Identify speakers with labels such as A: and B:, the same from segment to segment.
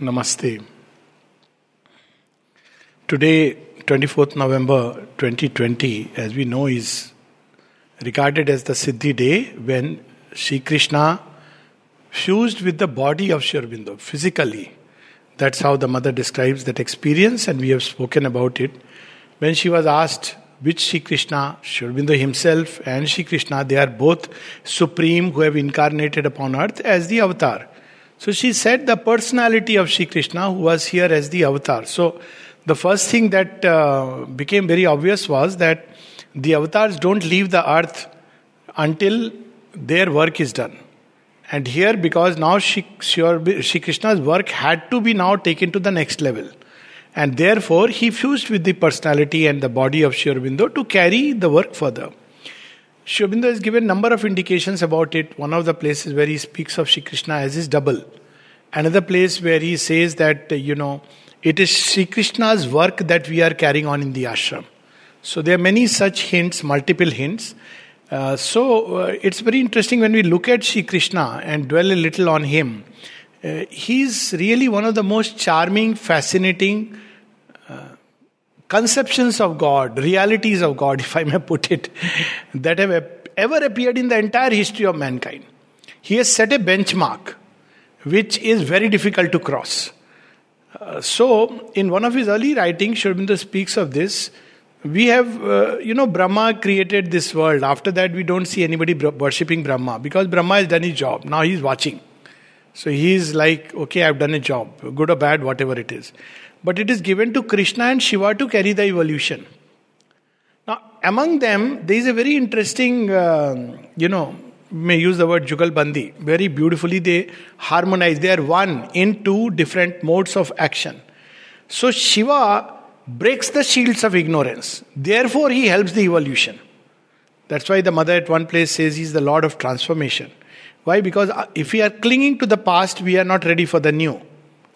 A: Namaste. Today, 24th November 2020, as we know, is regarded as the Siddhi day when Sri Krishna fused with the body of Sri physically. That's how the mother describes that experience, and we have spoken about it. When she was asked which Sri Krishna, Sri himself and Sri Krishna, they are both supreme who have incarnated upon earth as the avatar. So she said the personality of Sri Krishna who was here as the avatar. So the first thing that uh, became very obvious was that the avatars don't leave the earth until their work is done. And here, because now Shri Krishna's work had to be now taken to the next level. And therefore, he fused with the personality and the body of Sri Aurobindo to carry the work further. Sri has given number of indications about it. One of the places where he speaks of Shri Krishna as his double. Another place where he says that, you know, it is Sri Krishna's work that we are carrying on in the ashram. So there are many such hints, multiple hints. Uh, so uh, it's very interesting when we look at Sri Krishna and dwell a little on him. Uh, he's really one of the most charming, fascinating, conceptions of God, realities of God, if I may put it, that have ever appeared in the entire history of mankind. He has set a benchmark which is very difficult to cross. Uh, so, in one of his early writings, Aurobindo speaks of this. We have, uh, you know, Brahma created this world. After that, we don't see anybody worshipping Brahma because Brahma has done his job. Now he's watching. So he's like, okay, I've done a job, good or bad, whatever it is but it is given to Krishna and Shiva to carry the evolution. Now, among them, there is a very interesting, uh, you know, may use the word Jugalbandi. Very beautifully, they harmonize. They are one in two different modes of action. So, Shiva breaks the shields of ignorance. Therefore, he helps the evolution. That's why the mother at one place says he's the Lord of transformation. Why? Because uh, if we are clinging to the past, we are not ready for the new.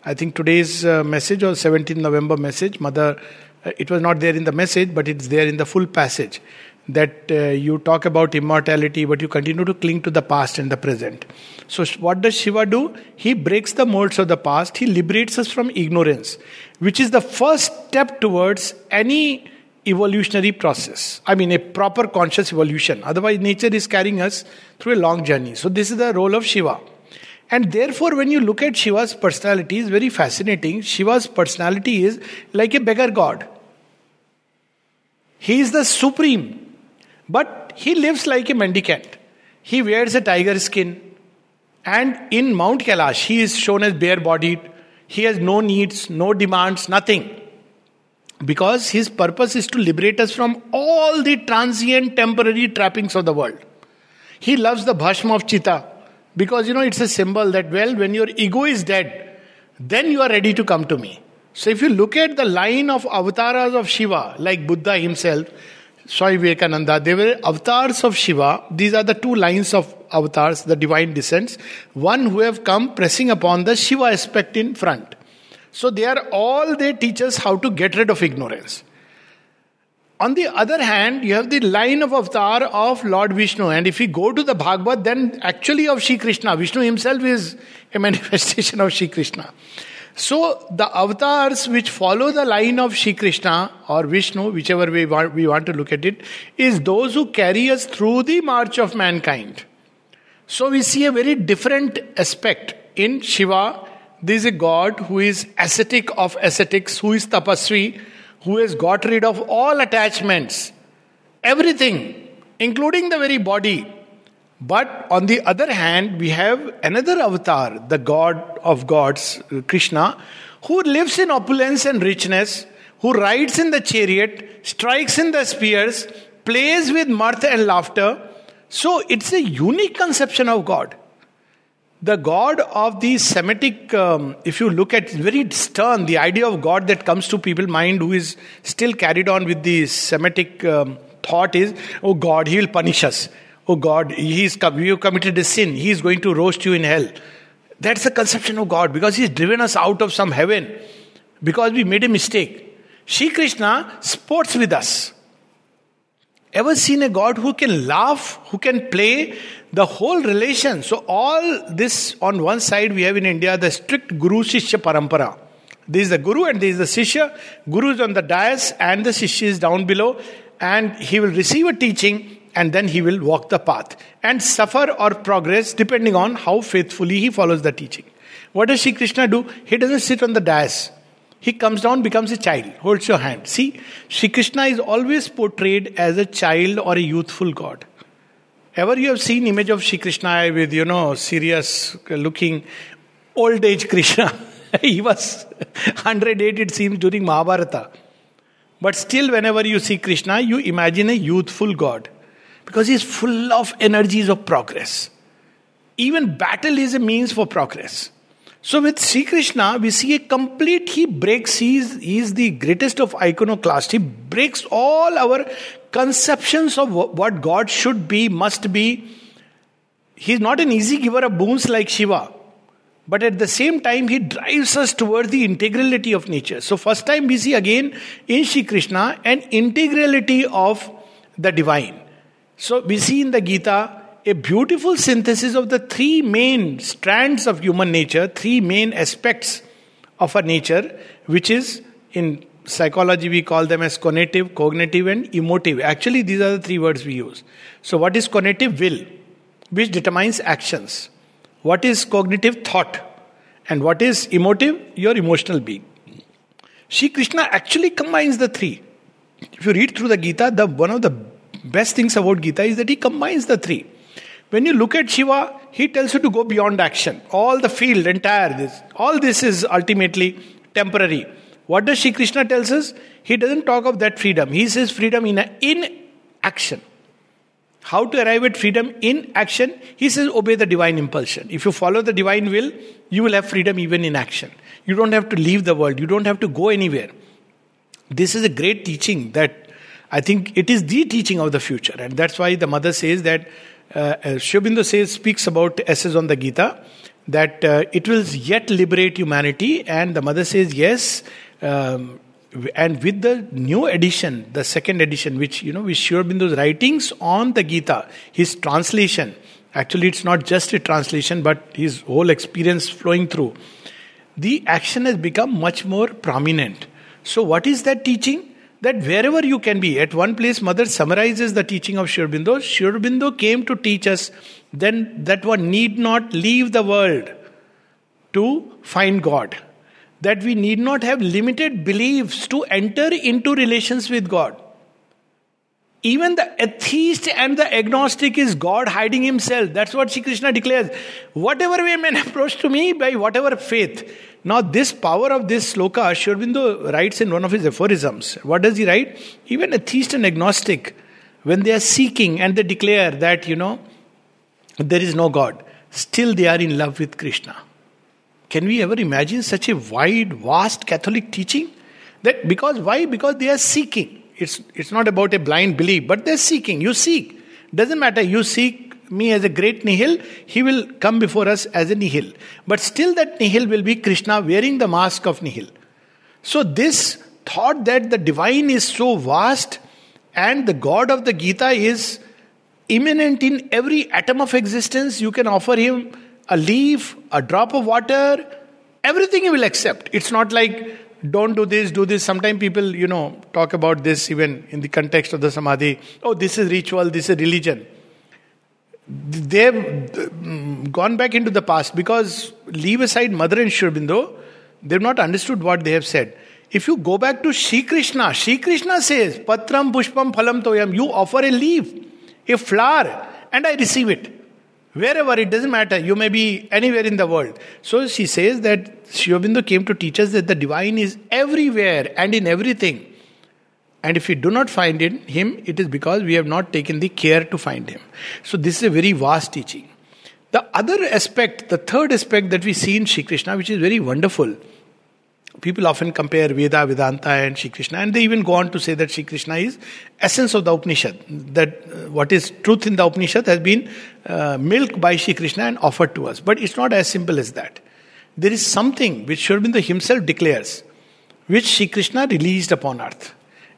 A: I think today's uh, message or 17th November message, Mother, uh, it was not there in the message, but it's there in the full passage. That uh, you talk about immortality, but you continue to cling to the past and the present. So, what does Shiva do? He breaks the molds of the past, he liberates us from ignorance, which is the first step towards any evolutionary process. I mean, a proper conscious evolution. Otherwise, nature is carrying us through a long journey. So, this is the role of Shiva. And therefore, when you look at Shiva's personality, it's very fascinating. Shiva's personality is like a beggar god. He is the supreme, but he lives like a mendicant. He wears a tiger skin, and in Mount Kailash, he is shown as bare bodied. He has no needs, no demands, nothing. Because his purpose is to liberate us from all the transient, temporary trappings of the world. He loves the bhashma of Chita. Because you know, it's a symbol that, well, when your ego is dead, then you are ready to come to me. So if you look at the line of avatars of Shiva, like Buddha himself, Swami Vivekananda, they were avatars of Shiva. These are the two lines of avatars, the divine descents. One who have come pressing upon the Shiva aspect in front. So they are all, they teach us how to get rid of ignorance. On the other hand, you have the line of avatar of Lord Vishnu. And if we go to the Bhagavad, then actually of Sri Krishna. Vishnu himself is a manifestation of Sri Krishna. So the avatars which follow the line of Sri Krishna or Vishnu, whichever way we want to look at it, is those who carry us through the march of mankind. So we see a very different aspect in Shiva. There is a God who is ascetic of ascetics, who is tapasvi, who has got rid of all attachments, everything, including the very body. But on the other hand, we have another avatar, the God of gods, Krishna, who lives in opulence and richness, who rides in the chariot, strikes in the spears, plays with mirth and laughter. So it's a unique conception of God the God of the Semitic, um, if you look at very stern, the idea of God that comes to people's mind who is still carried on with the Semitic um, thought is, oh God, He will punish us. Oh God, He's you committed a sin. He is going to roast you in hell. That's the conception of God because He's driven us out of some heaven because we made a mistake. Shri Krishna sports with us. Ever seen a God who can laugh, who can play the whole relation? So, all this on one side, we have in India the strict Guru Shishya Parampara. There is the Guru and there is the Shishya. Guru is on the dais and the Shishya is down below, and he will receive a teaching and then he will walk the path and suffer or progress depending on how faithfully he follows the teaching. What does Sri Krishna do? He doesn't sit on the dais. He comes down, becomes a child, holds your hand. See, Sri Krishna is always portrayed as a child or a youthful God. Ever you have seen image of Sri Krishna with, you know, serious looking old age Krishna? he was 108, it seems, during Mahabharata. But still, whenever you see Krishna, you imagine a youthful God. Because he is full of energies of progress. Even battle is a means for progress. So with Sri Krishna, we see a complete, he breaks, he is, he is the greatest of iconoclast. He breaks all our conceptions of what God should be, must be. He is not an easy giver of boons like Shiva. But at the same time, he drives us towards the integrality of nature. So, first time we see again in Sri Krishna an integrality of the divine. So, we see in the Gita a beautiful synthesis of the three main strands of human nature, three main aspects of our nature, which is in psychology we call them as conative, cognitive, and emotive. Actually, these are the three words we use. So, what is conative? Will, which determines actions. What is cognitive? Thought. And what is emotive? Your emotional being. Sri Krishna actually combines the three. If you read through the Gita, the one of the best things about Gita is that he combines the three. When you look at Shiva, he tells you to go beyond action. All the field, entire this, all this is ultimately temporary. What does Shri Krishna tells us? He doesn't talk of that freedom. He says freedom in, a, in action. How to arrive at freedom in action? He says obey the divine impulsion. If you follow the divine will, you will have freedom even in action. You don't have to leave the world. You don't have to go anywhere. This is a great teaching that I think it is the teaching of the future. And that's why the mother says that uh, Sri says, speaks about essays on the Gita, that uh, it will yet liberate humanity. And the mother says, yes. Um, and with the new edition, the second edition, which, you know, with Sri writings on the Gita, his translation, actually it's not just a translation, but his whole experience flowing through, the action has become much more prominent. So, what is that teaching? That wherever you can be, at one place, Mother summarizes the teaching of Sri Aurobindo. Shurbindo came to teach us then that one need not leave the world to find God. That we need not have limited beliefs to enter into relations with God. Even the atheist and the agnostic is God hiding himself. That's what Sri Krishna declares. Whatever way men approach to me by whatever faith, now, this power of this sloka, Sri Aurobindo writes in one of his aphorisms. What does he write? Even atheist and agnostic, when they are seeking and they declare that, you know, there is no God, still they are in love with Krishna. Can we ever imagine such a wide, vast Catholic teaching? That because why? Because they are seeking. It's it's not about a blind belief, but they're seeking. You seek. Doesn't matter. You seek me as a great nihil, he will come before us as a nihil. But still, that nihil will be Krishna wearing the mask of nihil. So, this thought that the divine is so vast and the God of the Gita is immanent in every atom of existence, you can offer him a leaf, a drop of water, everything he will accept. It's not like don't do this, do this. Sometimes people, you know, talk about this even in the context of the samadhi. Oh, this is ritual, this is religion they've mm, gone back into the past because leave aside Mother and Sri Aurobindo, they've not understood what they have said. If you go back to Sri Krishna, Sri Krishna says, Patram Pushpam Phalam Toyam, you offer a leaf, a flower, and I receive it. Wherever, it doesn't matter. You may be anywhere in the world. So she says that Sri Aurobindo came to teach us that the divine is everywhere and in everything. And if we do not find in him, it is because we have not taken the care to find him. So this is a very vast teaching. The other aspect, the third aspect that we see in Sri Krishna, which is very wonderful. People often compare Veda, Vedanta, and Sri Krishna, and they even go on to say that Sri Krishna is essence of the Upanishad. That uh, what is truth in the Upanishad has been uh, milked by Sri Krishna and offered to us. But it's not as simple as that. There is something which Sri himself declares, which Sri Krishna released upon earth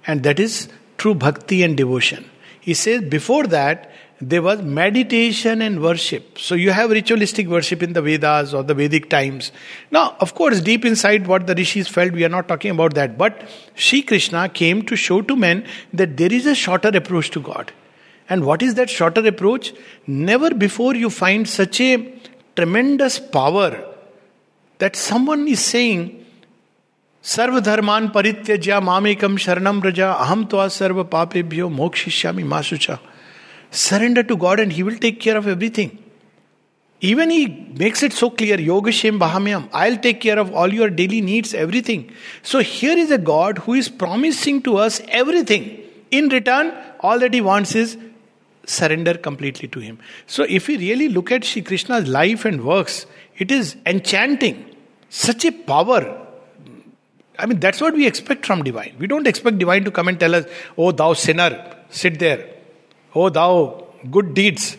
A: and that is true bhakti and devotion. He says before that, there was meditation and worship. So you have ritualistic worship in the Vedas or the Vedic times. Now, of course, deep inside what the rishis felt, we are not talking about that. But Sri Krishna came to show to men that there is a shorter approach to God. And what is that shorter approach? Never before you find such a tremendous power that someone is saying, सर्वधर्मान परित्यज्या मामेकम शरणम रजा अहम तो सर्व पापेभ्यो मोक्षिष्यामि माशुचा Surrender to God and He will take care of everything. Even He makes it so clear Yogashem Bahamyam, I'll take care of all your daily needs, everything. So here is a God who is promising to us everything. In return, all that He wants is surrender completely to Him. So if we really look at Sri Krishna's life and works, it is enchanting. Such a power. I mean, that's what we expect from divine. We don't expect divine to come and tell us, oh, thou sinner, sit there. Oh, thou good deeds.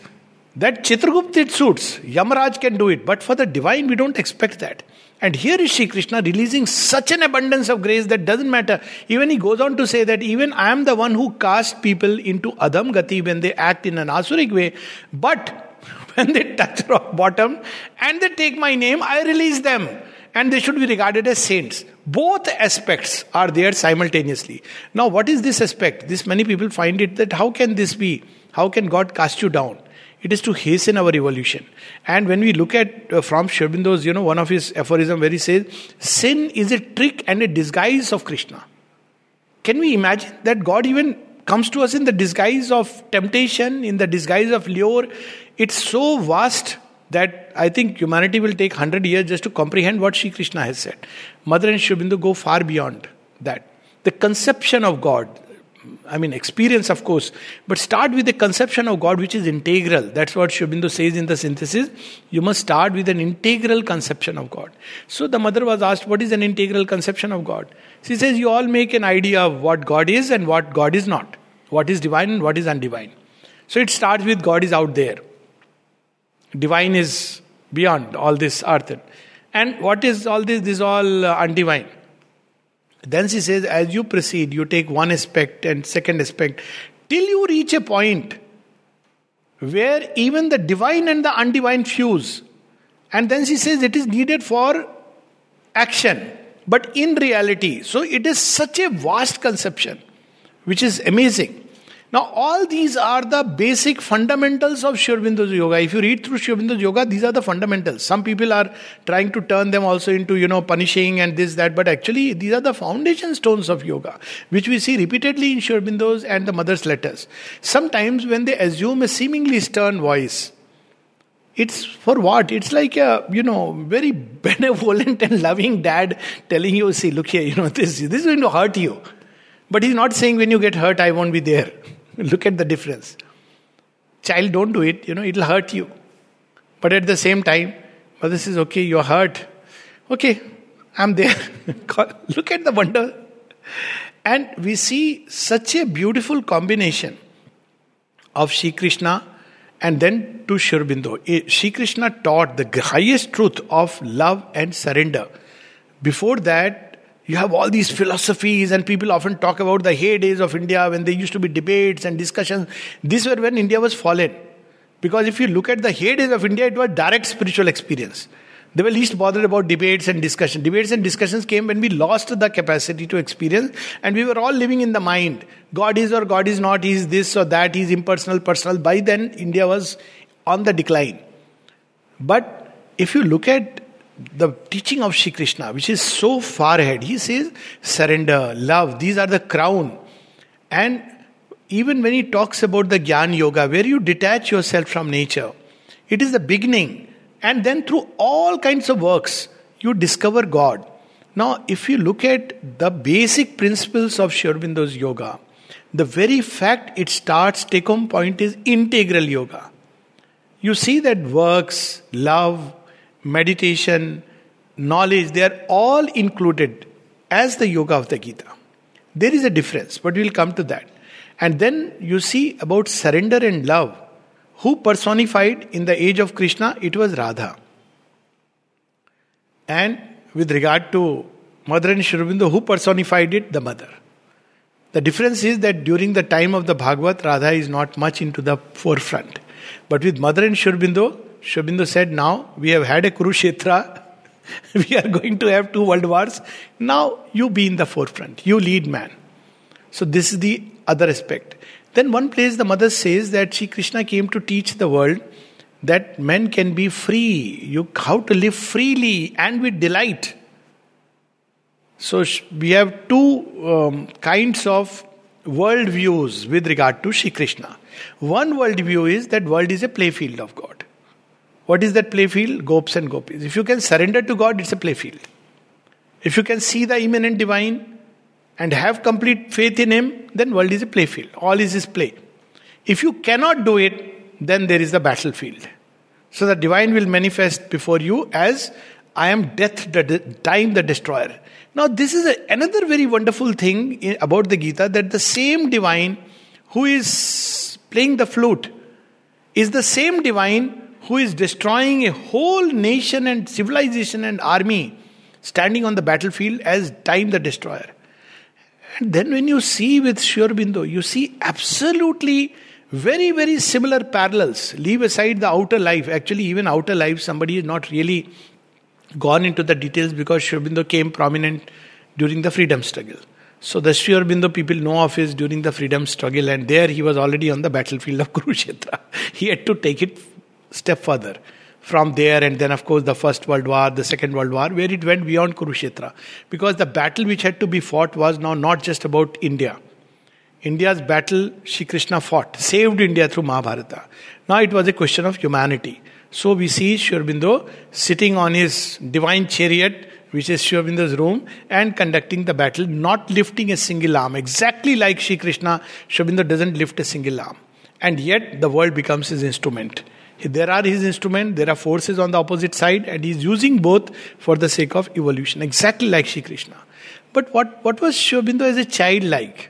A: That Chitragupta it suits. Yamaraj can do it. But for the divine, we don't expect that. And here is Sri Krishna releasing such an abundance of grace that doesn't matter. Even he goes on to say that even I am the one who casts people into Adam Gati when they act in an Asuric way. But when they touch rock bottom and they take my name, I release them. And they should be regarded as saints. Both aspects are there simultaneously. Now, what is this aspect? This many people find it that how can this be? How can God cast you down? It is to hasten our evolution. And when we look at uh, from Sri you know, one of his aphorism where he says, sin is a trick and a disguise of Krishna. Can we imagine that God even comes to us in the disguise of temptation, in the disguise of lure? It's so vast that I think humanity will take 100 years just to comprehend what Sri Krishna has said. Mother and Sri Aurobindo go far beyond that. The conception of God, I mean, experience, of course, but start with the conception of God which is integral. That's what Sri Aurobindo says in the synthesis. You must start with an integral conception of God. So the mother was asked, What is an integral conception of God? She says, You all make an idea of what God is and what God is not, what is divine and what is undivine. So it starts with God is out there. Divine is beyond all this earth. And what is all this? This is all uh, undivine. Then she says, as you proceed, you take one aspect and second aspect till you reach a point where even the divine and the undivine fuse. And then she says it is needed for action, but in reality. So it is such a vast conception, which is amazing. Now, all these are the basic fundamentals of Aurobindo's yoga. If you read through Aurobindo's yoga, these are the fundamentals. Some people are trying to turn them also into, you know, punishing and this, that, but actually, these are the foundation stones of yoga, which we see repeatedly in Aurobindo's and the mother's letters. Sometimes, when they assume a seemingly stern voice, it's for what? It's like a, you know, very benevolent and loving dad telling you, see, look here, you know, this, this is going to hurt you. But he's not saying when you get hurt, I won't be there. Look at the difference. Child, don't do it, you know, it'll hurt you. But at the same time, mother says, okay, you're hurt. Okay, I'm there. Look at the wonder. And we see such a beautiful combination of Sri Krishna and then to Sri Aurobindo. Eh, Sri Krishna taught the highest truth of love and surrender. Before that, you have all these philosophies, and people often talk about the heydays of India when there used to be debates and discussions. These were when India was fallen. Because if you look at the heydays of India, it was direct spiritual experience. They were least bothered about debates and discussion. Debates and discussions came when we lost the capacity to experience and we were all living in the mind. God is or God is not, is this or that is impersonal, personal. By then, India was on the decline. But if you look at the teaching of Sri Krishna, which is so far ahead. He says surrender, love, these are the crown. And even when he talks about the Gyan Yoga, where you detach yourself from nature, it is the beginning. And then through all kinds of works, you discover God. Now, if you look at the basic principles of Sri Aurobindo's yoga, the very fact it starts, take home point is integral yoga. You see that works, love, meditation, knowledge, they are all included as the yoga of the Gita. There is a difference, but we'll come to that. And then you see about surrender and love. Who personified in the age of Krishna? It was Radha. And with regard to Mother and who personified it? The mother. The difference is that during the time of the Bhagavat, Radha is not much into the forefront. But with Mother and Shurbindo said, Now we have had a Kurukshetra, we are going to have two world wars. Now you be in the forefront, you lead man. So, this is the other aspect. Then, one place the mother says that Sri Krishna came to teach the world that men can be free, you how to live freely and with delight. So we have two um, kinds of world views with regard to Sri Krishna. One world view is that world is a playfield of God. What is that playfield? Gopes and gopis. If you can surrender to God, it's a playfield. If you can see the immanent divine and have complete faith in Him, then world is a playfield. All is His play. If you cannot do it, then there is the battlefield. So the divine will manifest before you as I am death, the time, the destroyer. Now, this is a, another very wonderful thing about the Gita that the same divine who is playing the flute is the same divine who is destroying a whole nation and civilization and army standing on the battlefield as time the destroyer. And then when you see with Sri Aurobindo, you see absolutely very, very similar parallels. Leave aside the outer life. Actually, even outer life, somebody is not really gone into the details because Sri Aurobindo came prominent during the freedom struggle. So the Sri people know of his during the freedom struggle, and there he was already on the battlefield of Kurukshetra. he had to take it step further from there, and then of course the First World War, the Second World War, where it went beyond Kurukshetra, because the battle which had to be fought was now not just about India India's battle, Shri Krishna fought, saved India through Mahabharata. Now it was a question of humanity. So we see Sri Aurobindo sitting on his divine chariot, which is Sri Aurobindo's room, and conducting the battle, not lifting a single arm. Exactly like Shri Krishna, Sri doesn't lift a single arm. And yet the world becomes his instrument. There are his instruments, there are forces on the opposite side, and he's using both for the sake of evolution, exactly like Shri Krishna. But what, what was Sri Aurobindo as a child like?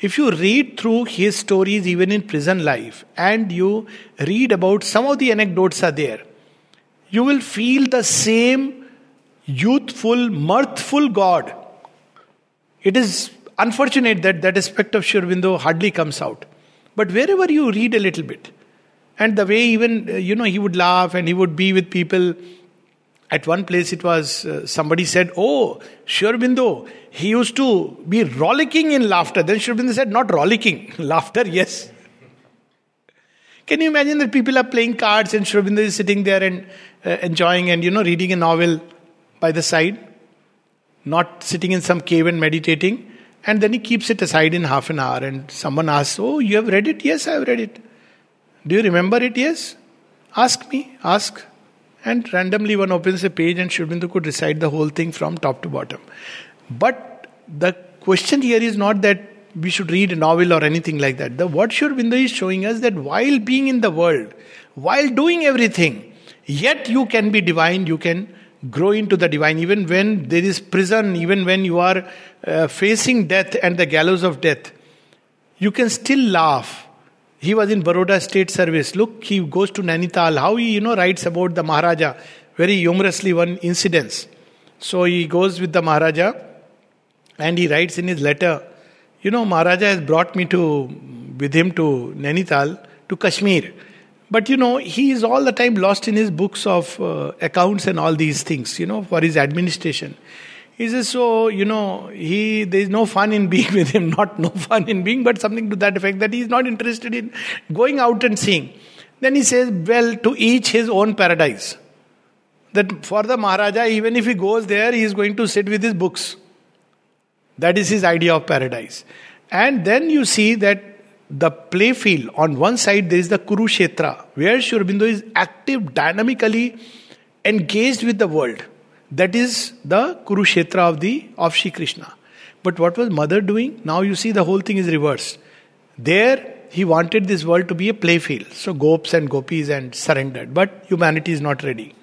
A: If you read through his stories, even in prison life, and you read about some of the anecdotes are there, you will feel the same youthful, mirthful God. It is unfortunate that that aspect of Sri hardly comes out. But wherever you read a little bit, and the way even, you know, he would laugh and he would be with people at one place, it was uh, somebody said, Oh, Sri Aurobindo, he used to be rollicking in laughter. Then Sri Aurobindo said, Not rollicking, laughter, yes. Can you imagine that people are playing cards and Sri Aurobindo is sitting there and uh, enjoying and, you know, reading a novel by the side, not sitting in some cave and meditating. And then he keeps it aside in half an hour and someone asks, Oh, you have read it? Yes, I have read it. Do you remember it? Yes. Ask me, ask. And randomly one opens a page and Sri could recite the whole thing from top to bottom. But the question here is not that we should read a novel or anything like that. The what Sri Aurobindo is showing us that while being in the world, while doing everything, yet you can be divine, you can grow into the divine. Even when there is prison, even when you are uh, facing death and the gallows of death, you can still laugh he was in Baroda State Service. Look, he goes to Nainital. How he, you know, writes about the Maharaja. Very humorously, one incidents. So he goes with the Maharaja and he writes in his letter, you know, Maharaja has brought me to, with him to Nainital, to Kashmir. But you know, he is all the time lost in his books of uh, accounts and all these things, you know, for his administration. He says, so, you know, he there is no fun in being with him, not no fun in being, but something to that effect that he is not interested in going out and seeing. Then he says, well, to each his own paradise. That for the Maharaja, even if he goes there, he is going to sit with his books. That is his idea of paradise. And then you see that the playfield, on one side there is the Kurukshetra, where Sri Aurobindo is active, dynamically engaged with the world. That is the Kurukshetra of the of Shri Krishna. But what was mother doing? Now you see the whole thing is reversed. There he wanted this world to be a playfield. So gopes and gopis and surrendered. But humanity is not ready.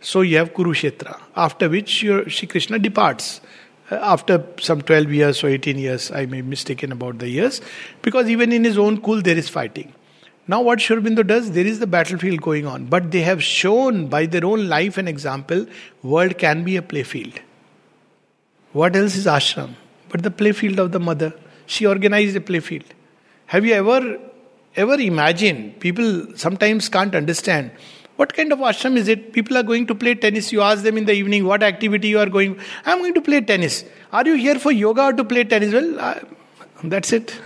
A: So you have Kurukshetra. After which your, Shri Krishna departs. Uh, after some 12 years or 18 years, I may be mistaken about the years. Because even in his own kul there is fighting. Now, what Sri Aurobindo does, there is the battlefield going on, but they have shown by their own life and example, world can be a playfield. What else is ashram? But the playfield of the mother. She organized a playfield. Have you ever ever imagined? People sometimes can't understand. What kind of ashram is it? People are going to play tennis. You ask them in the evening what activity you are going. I'm going to play tennis. Are you here for yoga or to play tennis? Well, uh, that's it.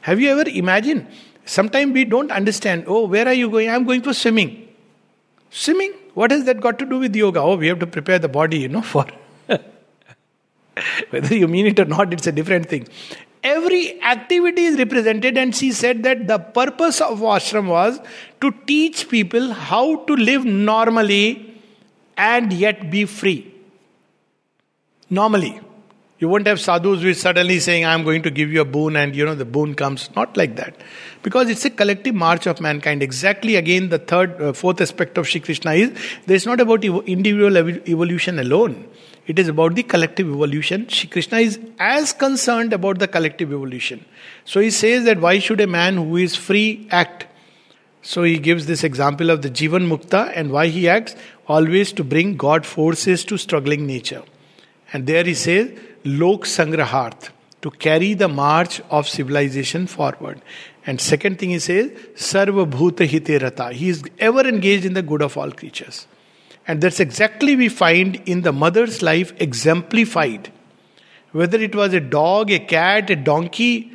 A: Have you ever imagined? Sometimes we don't understand. Oh, where are you going? I'm going for swimming. Swimming? What has that got to do with yoga? Oh, we have to prepare the body, you know, for. Whether you mean it or not, it's a different thing. Every activity is represented, and she said that the purpose of ashram was to teach people how to live normally and yet be free. Normally. You won't have sadhus who is suddenly saying, I'm going to give you a boon, and you know, the boon comes. Not like that. Because it's a collective march of mankind. Exactly again, the third, uh, fourth aspect of Shri Krishna is there's not about ev- individual ev- evolution alone. It is about the collective evolution. Shri Krishna is as concerned about the collective evolution. So he says that why should a man who is free act? So he gives this example of the Jivan Mukta and why he acts always to bring God forces to struggling nature. And there he says, Lok Sangraharth, to carry the march of civilization forward. And second thing he says, Sarva Bhuta Hite Rata. He is ever engaged in the good of all creatures. And that's exactly we find in the mother's life exemplified. Whether it was a dog, a cat, a donkey,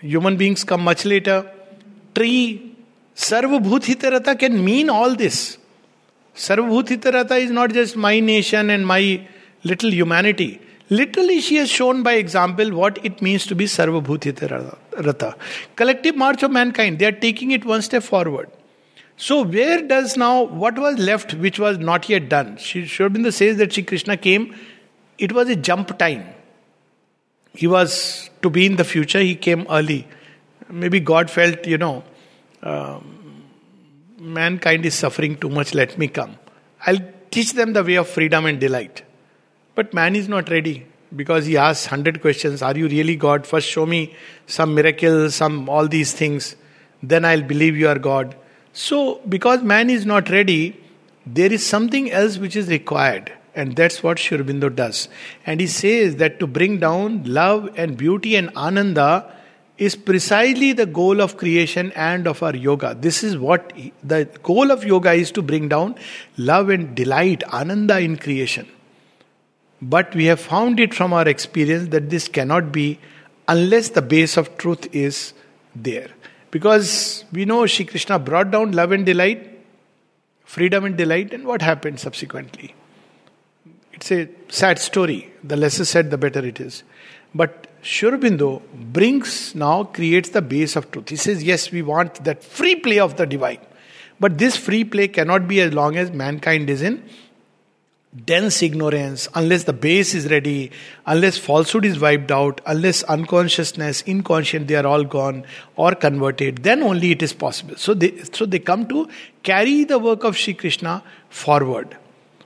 A: human beings come much later, tree, Sarvabhut Hitarata can mean all this. Sarvabhut Hitarata is not just my nation and my little humanity. Literally, she has shown by example what it means to be Sarvabhutita Rata. Collective march of mankind, they are taking it one step forward. So, where does now, what was left which was not yet done? Sri Aurobindo says that Sri Krishna came, it was a jump time. He was to be in the future, he came early. Maybe God felt, you know, um, mankind is suffering too much, let me come. I'll teach them the way of freedom and delight. But man is not ready because he asks hundred questions. Are you really God? First show me some miracle, some all these things. Then I'll believe you are God. So because man is not ready, there is something else which is required. And that's what Sri Aurobindo does. And he says that to bring down love and beauty and ananda is precisely the goal of creation and of our yoga. This is what the goal of yoga is to bring down love and delight, ananda in creation. But we have found it from our experience that this cannot be unless the base of truth is there. Because we know Shri Krishna brought down love and delight, freedom and delight, and what happened subsequently? It's a sad story. The lesser said, the better it is. But Sri Aurobindo brings now, creates the base of truth. He says, Yes, we want that free play of the divine. But this free play cannot be as long as mankind is in dense ignorance, unless the base is ready, unless falsehood is wiped out, unless unconsciousness, inconscient, they are all gone or converted, then only it is possible. So they, so they come to carry the work of Sri Krishna forward.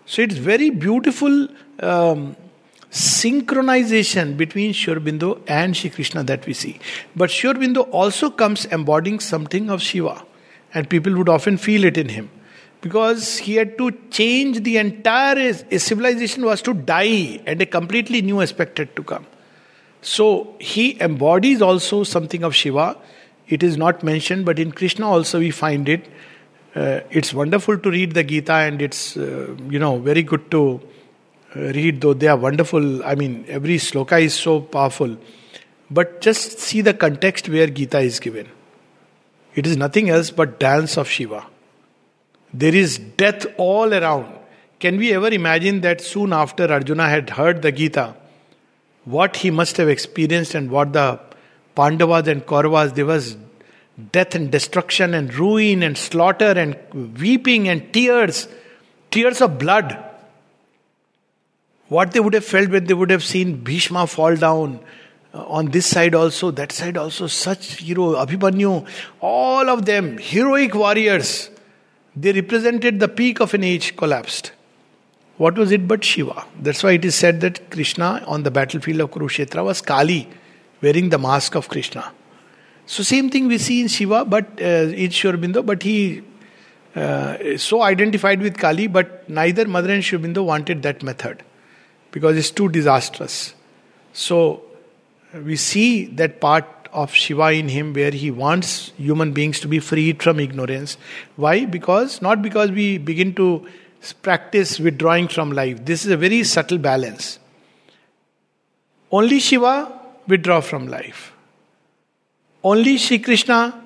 A: So it's very beautiful um, synchronization between Sri Aurobindo and Sri Krishna that we see. But Sri Aurobindo also comes embodying something of Shiva, and people would often feel it in him because he had to change the entire civilization was to die and a completely new aspect had to come. So he embodies also something of shiva. It is not mentioned but in krishna also we find it. Uh, it's wonderful to read the gita and it's uh, you know very good to uh, read though they are wonderful. I mean every sloka is so powerful. But just see the context where gita is given. It is nothing else but dance of shiva there is death all around. Can we ever imagine that soon after Arjuna had heard the Gita, what he must have experienced and what the Pandavas and Kauravas, there was death and destruction and ruin and slaughter and weeping and tears, tears of blood. What they would have felt when they would have seen Bhishma fall down, uh, on this side also, that side also, such hero, Abhimanyu, all of them, heroic warriors. They represented the peak of an age collapsed. What was it but Shiva? That's why it is said that Krishna on the battlefield of Kurukshetra was Kali, wearing the mask of Krishna. So same thing we see in Shiva, but uh, in Sri Aurobindo, but he uh, so identified with Kali, but neither Mother and Sri Aurobindo wanted that method because it's too disastrous. So we see that part of Shiva in him where he wants human beings to be freed from ignorance. Why? Because, not because we begin to practice withdrawing from life. This is a very subtle balance. Only Shiva withdraw from life. Only Shri Krishna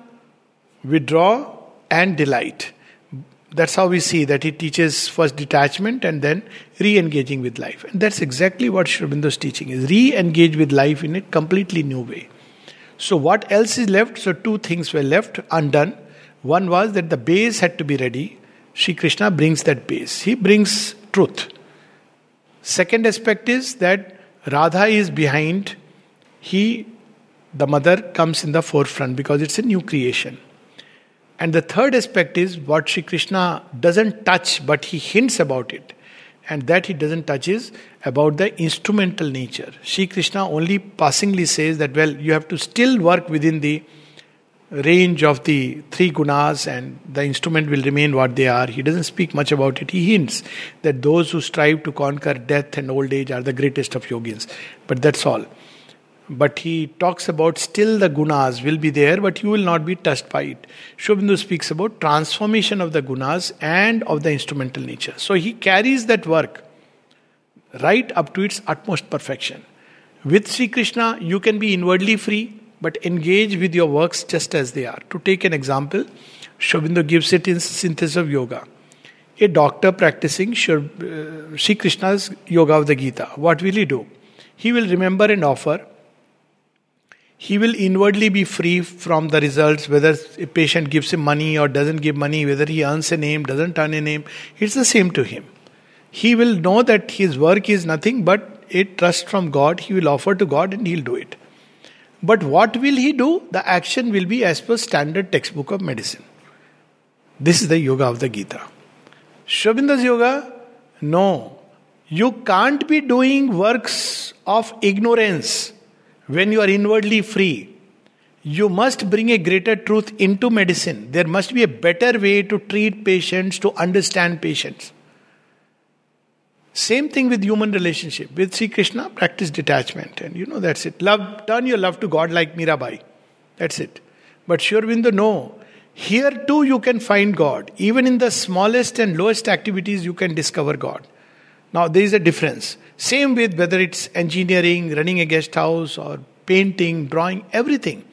A: withdraw and delight. That's how we see that he teaches first detachment and then re engaging with life. And that's exactly what Sri Aurobindo's teaching is re engage with life in a completely new way. So, what else is left? So, two things were left undone. One was that the base had to be ready. Sri Krishna brings that base, he brings truth. Second aspect is that Radha is behind, he, the mother, comes in the forefront because it's a new creation. And the third aspect is what Sri Krishna doesn't touch, but he hints about it. And that he doesn't touch is about the instrumental nature. Sri Krishna only passingly says that, well, you have to still work within the range of the three gunas and the instrument will remain what they are. He doesn't speak much about it. He hints that those who strive to conquer death and old age are the greatest of yogins. But that's all but he talks about still the gunas will be there, but you will not be touched by it. Sri Aurobindo speaks about transformation of the gunas and of the instrumental nature. So he carries that work right up to its utmost perfection. With Sri Krishna, you can be inwardly free, but engage with your works just as they are. To take an example, Sri Aurobindo gives it in Synthesis of Yoga. A doctor practicing Sri uh, Krishna's Yoga of the Gita, what will he do? He will remember and offer he will inwardly be free from the results whether a patient gives him money or doesn't give money whether he earns a name doesn't earn a name it's the same to him. He will know that his work is nothing but a trust from god. He will offer to god and he'll do it. But what will he do? The action will be as per standard textbook of medicine. This is the yoga of the gita. Sri Aurobindo's yoga? No. You can't be doing works of ignorance when you are inwardly free, you must bring a greater truth into medicine. There must be a better way to treat patients, to understand patients. Same thing with human relationship. With Sri Krishna, practice detachment. And you know, that's it. Love, turn your love to God like Mirabai. That's it. But Sri Aurobindo, no. Here too you can find God. Even in the smallest and lowest activities, you can discover God. Now, there is a difference. Same with whether it's engineering, running a guest house, or painting, drawing, everything.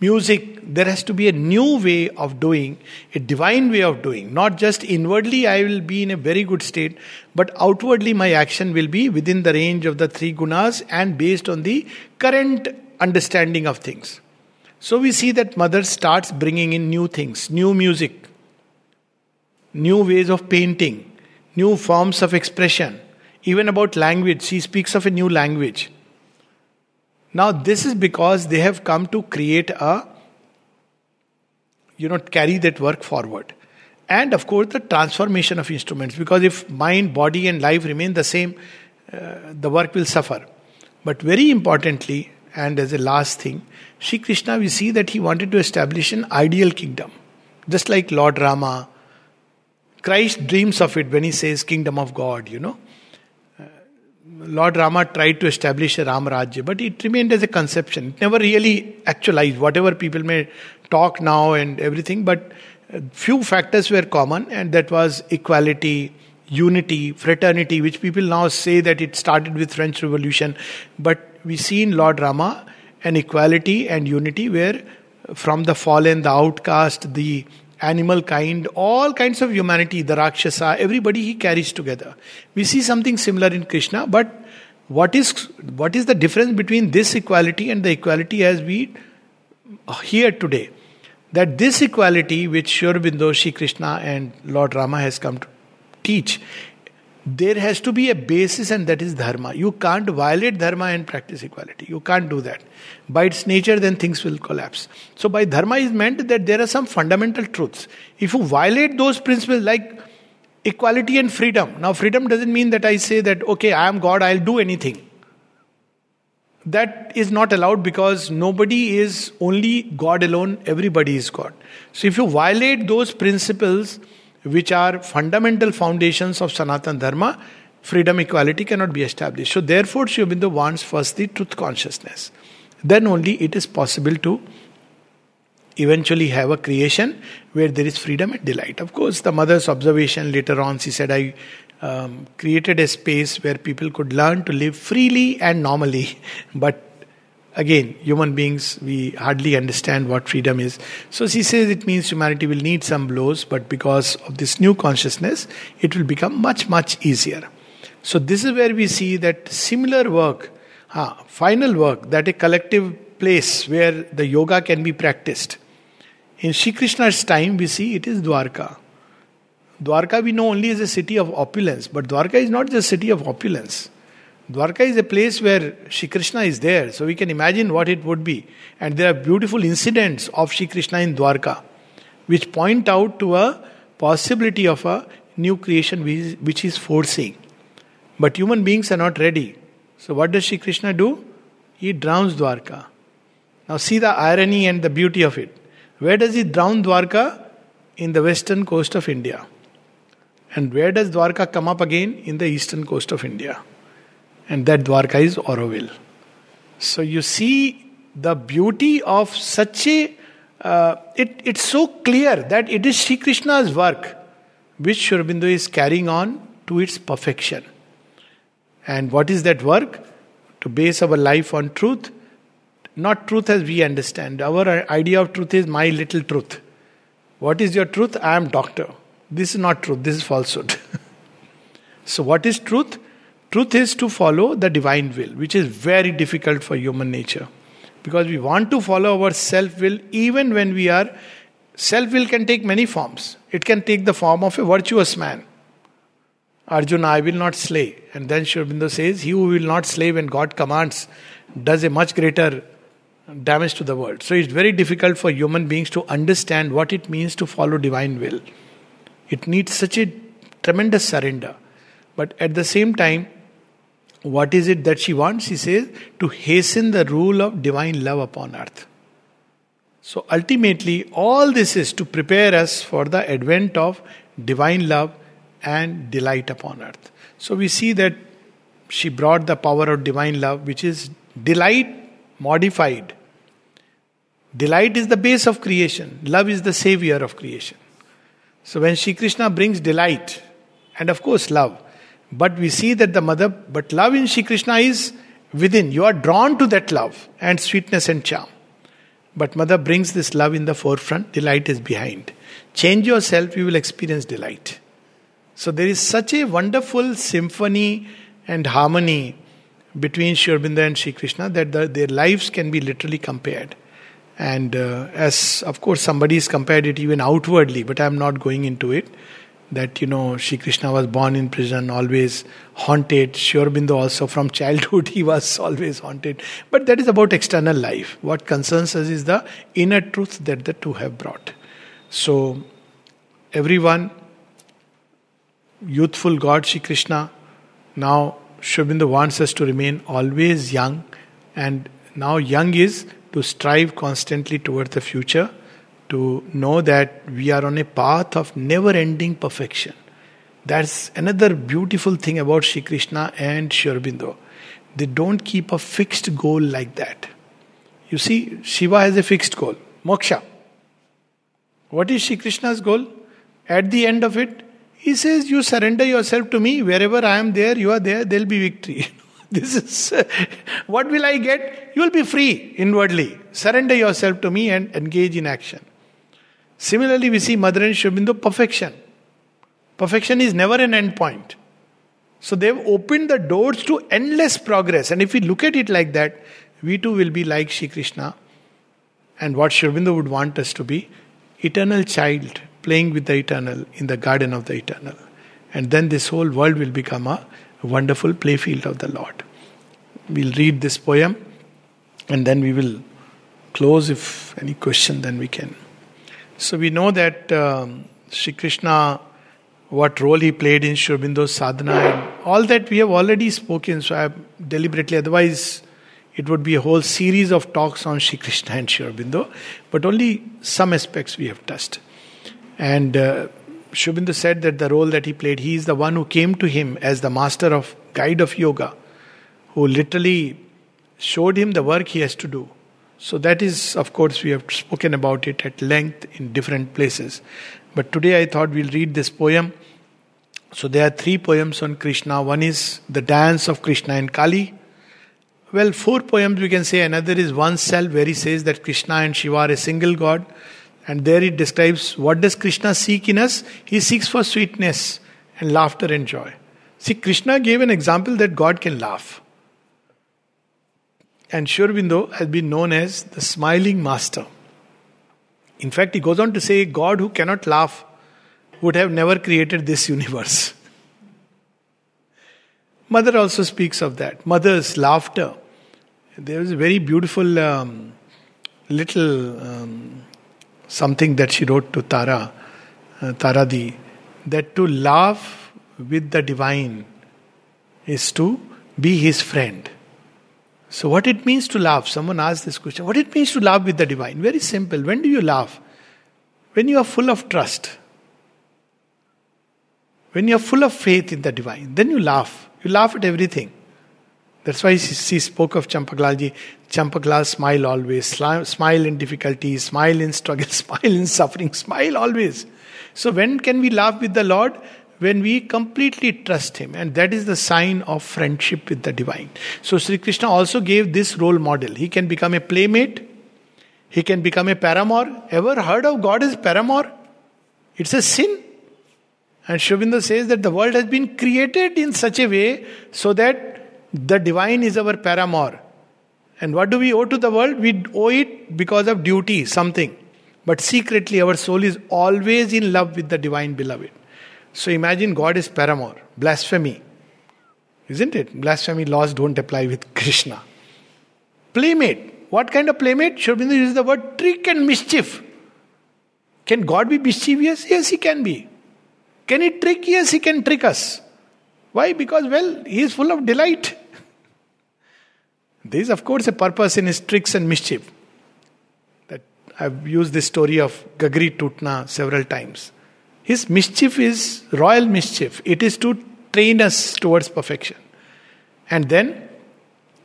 A: Music, there has to be a new way of doing, a divine way of doing. Not just inwardly, I will be in a very good state, but outwardly, my action will be within the range of the three gunas and based on the current understanding of things. So we see that mother starts bringing in new things, new music, new ways of painting, new forms of expression. Even about language, she speaks of a new language. Now, this is because they have come to create a, you know, carry that work forward. And of course, the transformation of instruments, because if mind, body, and life remain the same, uh, the work will suffer. But very importantly, and as a last thing, Sri Krishna, we see that he wanted to establish an ideal kingdom. Just like Lord Rama, Christ dreams of it when he says kingdom of God, you know. Lord Rama tried to establish a Ram Rajya, but it remained as a conception. It never really actualized, whatever people may talk now and everything, but few factors were common, and that was equality, unity, fraternity, which people now say that it started with French Revolution. But we see in Lord Rama an equality and unity where from the fallen, the outcast, the animal kind, all kinds of humanity, the Rakshasa, everybody he carries together. We see something similar in Krishna, but what is what is the difference between this equality and the equality as we hear today? That this equality which Sri Aurobindo, Krishna and Lord Rama has come to teach there has to be a basis, and that is dharma. You can't violate dharma and practice equality. You can't do that. By its nature, then things will collapse. So, by dharma is meant that there are some fundamental truths. If you violate those principles, like equality and freedom, now, freedom doesn't mean that I say that, okay, I am God, I'll do anything. That is not allowed because nobody is only God alone, everybody is God. So, if you violate those principles, which are fundamental foundations of Sanatan Dharma, freedom, equality cannot be established. So, therefore, Sri Aurobindo wants first the truth consciousness. then only it is possible to eventually have a creation where there is freedom and delight. Of course, the mother's observation later on, she said, I um, created a space where people could learn to live freely and normally. But again, human beings, we hardly understand what freedom is. So she says it means humanity will need some blows, but because of this new consciousness, it will become much, much easier. So, this is where we see that similar work, final work, that a collective place where the yoga can be practiced. In Sri Krishna's time, we see it is Dwarka. Dwarka we know only as a city of opulence, but Dwarka is not just a city of opulence. Dwarka is a place where Shri Krishna is there, so we can imagine what it would be. And there are beautiful incidents of Shri Krishna in Dwarka, which point out to a possibility of a new creation which is foreseeing. But human beings are not ready. So, what does Shri Krishna do? He drowns Dwarka. Now, see the irony and the beauty of it. Where does he drown Dwarka? In the western coast of India. And where does Dwarka come up again? In the eastern coast of India. And that Dwarka is Auroville. So you see the beauty of such a. Uh, it, it's so clear that it is Sri Krishna's work which Sri Aurobindo is carrying on to its perfection. And what is that work? To base our life on truth. Not truth as we understand. Our idea of truth is my little truth. What is your truth? I am doctor. This is not truth, this is falsehood. so, what is truth? Truth is to follow the divine will, which is very difficult for human nature. Because we want to follow our self will even when we are. Self will can take many forms. It can take the form of a virtuous man. Arjuna, I will not slay. And then Sri Aurobindo says, He who will not slay when God commands does a much greater damage to the world. So it's very difficult for human beings to understand what it means to follow divine will. It needs such a tremendous surrender. But at the same time, what is it that she wants? She says, to hasten the rule of divine love upon earth. So ultimately, all this is to prepare us for the advent of divine love and delight upon earth. So we see that she brought the power of divine love, which is delight modified. Delight is the base of creation, love is the savior of creation. So when Shri Krishna brings delight, and of course love, but we see that the mother, but love in Shri Krishna is within. You are drawn to that love and sweetness and charm. But mother brings this love in the forefront, delight is behind. Change yourself, you will experience delight. So there is such a wonderful symphony and harmony between Sri Aurobindo and Sri Krishna that the, their lives can be literally compared. And uh, as, of course, somebody has compared it even outwardly, but I'm not going into it. That, you know, Sri Krishna was born in prison, always haunted. Sri also, from childhood, he was always haunted. But that is about external life. What concerns us is the inner truth that the two have brought. So, everyone, youthful God, Sri Krishna, now Sri wants us to remain always young, and now young is to strive constantly towards the future, to know that we are on a path of never ending perfection. That's another beautiful thing about Sri Krishna and Sri. They don't keep a fixed goal like that. You see, Shiva has a fixed goal moksha. What is Sri Krishna's goal? At the end of it, he says, You surrender yourself to me, wherever I am there, you are there, there'll be victory. This is what will I get? You will be free inwardly. Surrender yourself to me and engage in action. Similarly, we see Mother and perfection. Perfection is never an end point. So they've opened the doors to endless progress. And if we look at it like that, we too will be like Sri Krishna. And what Sri Aurobindo would want us to be eternal child playing with the eternal in the garden of the eternal. And then this whole world will become a wonderful playfield of the Lord. We'll read this poem and then we will close. If any question, then we can. So we know that um, Sri Krishna, what role he played in Sri sadhana, and all that we have already spoken. So I deliberately, otherwise, it would be a whole series of talks on Sri Krishna and Sri but only some aspects we have touched. And uh, said that the role that he played, he is the one who came to him as the master of guide of yoga, who literally showed him the work he has to do. So, that is, of course, we have spoken about it at length in different places. But today I thought we'll read this poem. So, there are three poems on Krishna. One is the dance of Krishna and Kali. Well, four poems we can say. Another is oneself, where he says that Krishna and Shiva are a single God. And there it describes what does Krishna seek in us? He seeks for sweetness and laughter and joy. See, Krishna gave an example that God can laugh. And Sri has been known as the smiling master. In fact, he goes on to say, God who cannot laugh would have never created this universe. Mother also speaks of that. Mother's laughter. There is a very beautiful um, little um, something that she wrote to Tara, uh, Taradi, that to laugh with the divine is to be his friend. So, what it means to laugh? Someone asked this question. What it means to laugh with the divine? Very simple. When do you laugh? When you are full of trust. When you are full of faith in the divine, then you laugh. You laugh at everything. That's why she spoke of Champaklalji. Champaklal smile always. Smile in difficulty, smile in struggle, smile in suffering, smile always. So when can we laugh with the Lord? When we completely trust Him, and that is the sign of friendship with the divine. So, Sri Krishna also gave this role model. He can become a playmate, he can become a paramour. Ever heard of God as paramour? It's a sin. And Sri says that the world has been created in such a way so that the divine is our paramour. And what do we owe to the world? We owe it because of duty, something. But secretly, our soul is always in love with the divine beloved. So imagine God is paramour, blasphemy. Isn't it? Blasphemy laws don't apply with Krishna. Playmate. What kind of playmate? Sri Aurobindo uses the word trick and mischief. Can God be mischievous? Yes, He can be. Can He trick? Yes, He can trick us. Why? Because, well, He is full of delight. There is, of course, a purpose in His tricks and mischief. That I've used this story of Gagri Tutna several times. His mischief is royal mischief. It is to train us towards perfection. And then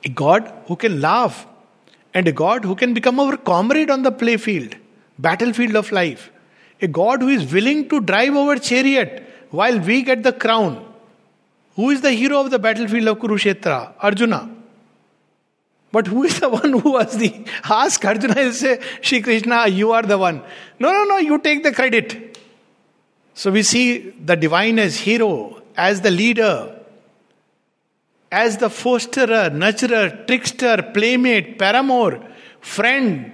A: a God who can laugh and a God who can become our comrade on the playfield, battlefield of life. A God who is willing to drive our chariot while we get the crown. Who is the hero of the battlefield of Kurukshetra? Arjuna. But who is the one who was the ask Arjuna and say, Shri Krishna, you are the one. No, no, no, you take the credit. So we see the divine as hero, as the leader, as the fosterer, nurturer, trickster, playmate, paramour, friend.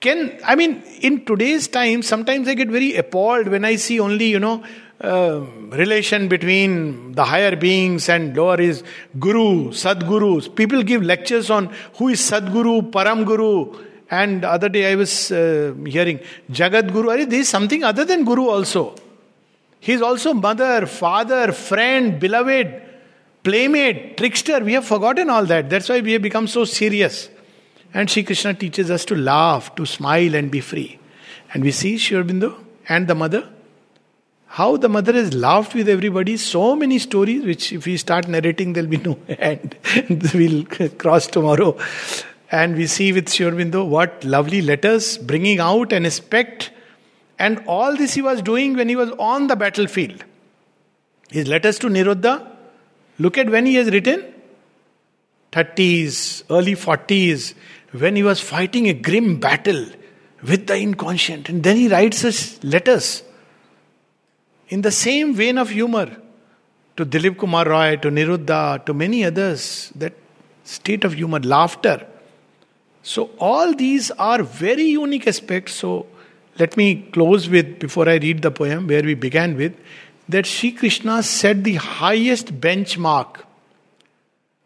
A: Can I mean in today's time? Sometimes I get very appalled when I see only you know uh, relation between the higher beings and lower is guru, sadgurus. People give lectures on who is sadguru, param guru, and other day I was uh, hearing Jagat Guru. This is something other than Guru also. He is also mother, father, friend, beloved, playmate, trickster. We have forgotten all that. That's why we have become so serious. And Sri Krishna teaches us to laugh, to smile, and be free. And we see Sri Aurobindo and the mother. How the mother has laughed with everybody. So many stories, which if we start narrating, there'll be no end. we'll cross tomorrow. And we see with Sri what lovely letters bringing out an aspect. And all this he was doing when he was on the battlefield. His letters to Niruddha, look at when he has written 30s, early 40s, when he was fighting a grim battle with the inconscient. And then he writes his letters in the same vein of humor to Dilip Kumar Roy, to Niruddha, to many others. That state of humor, laughter. So, all these are very unique aspects. So, let me close with, before I read the poem where we began with, that Sri Krishna set the highest benchmark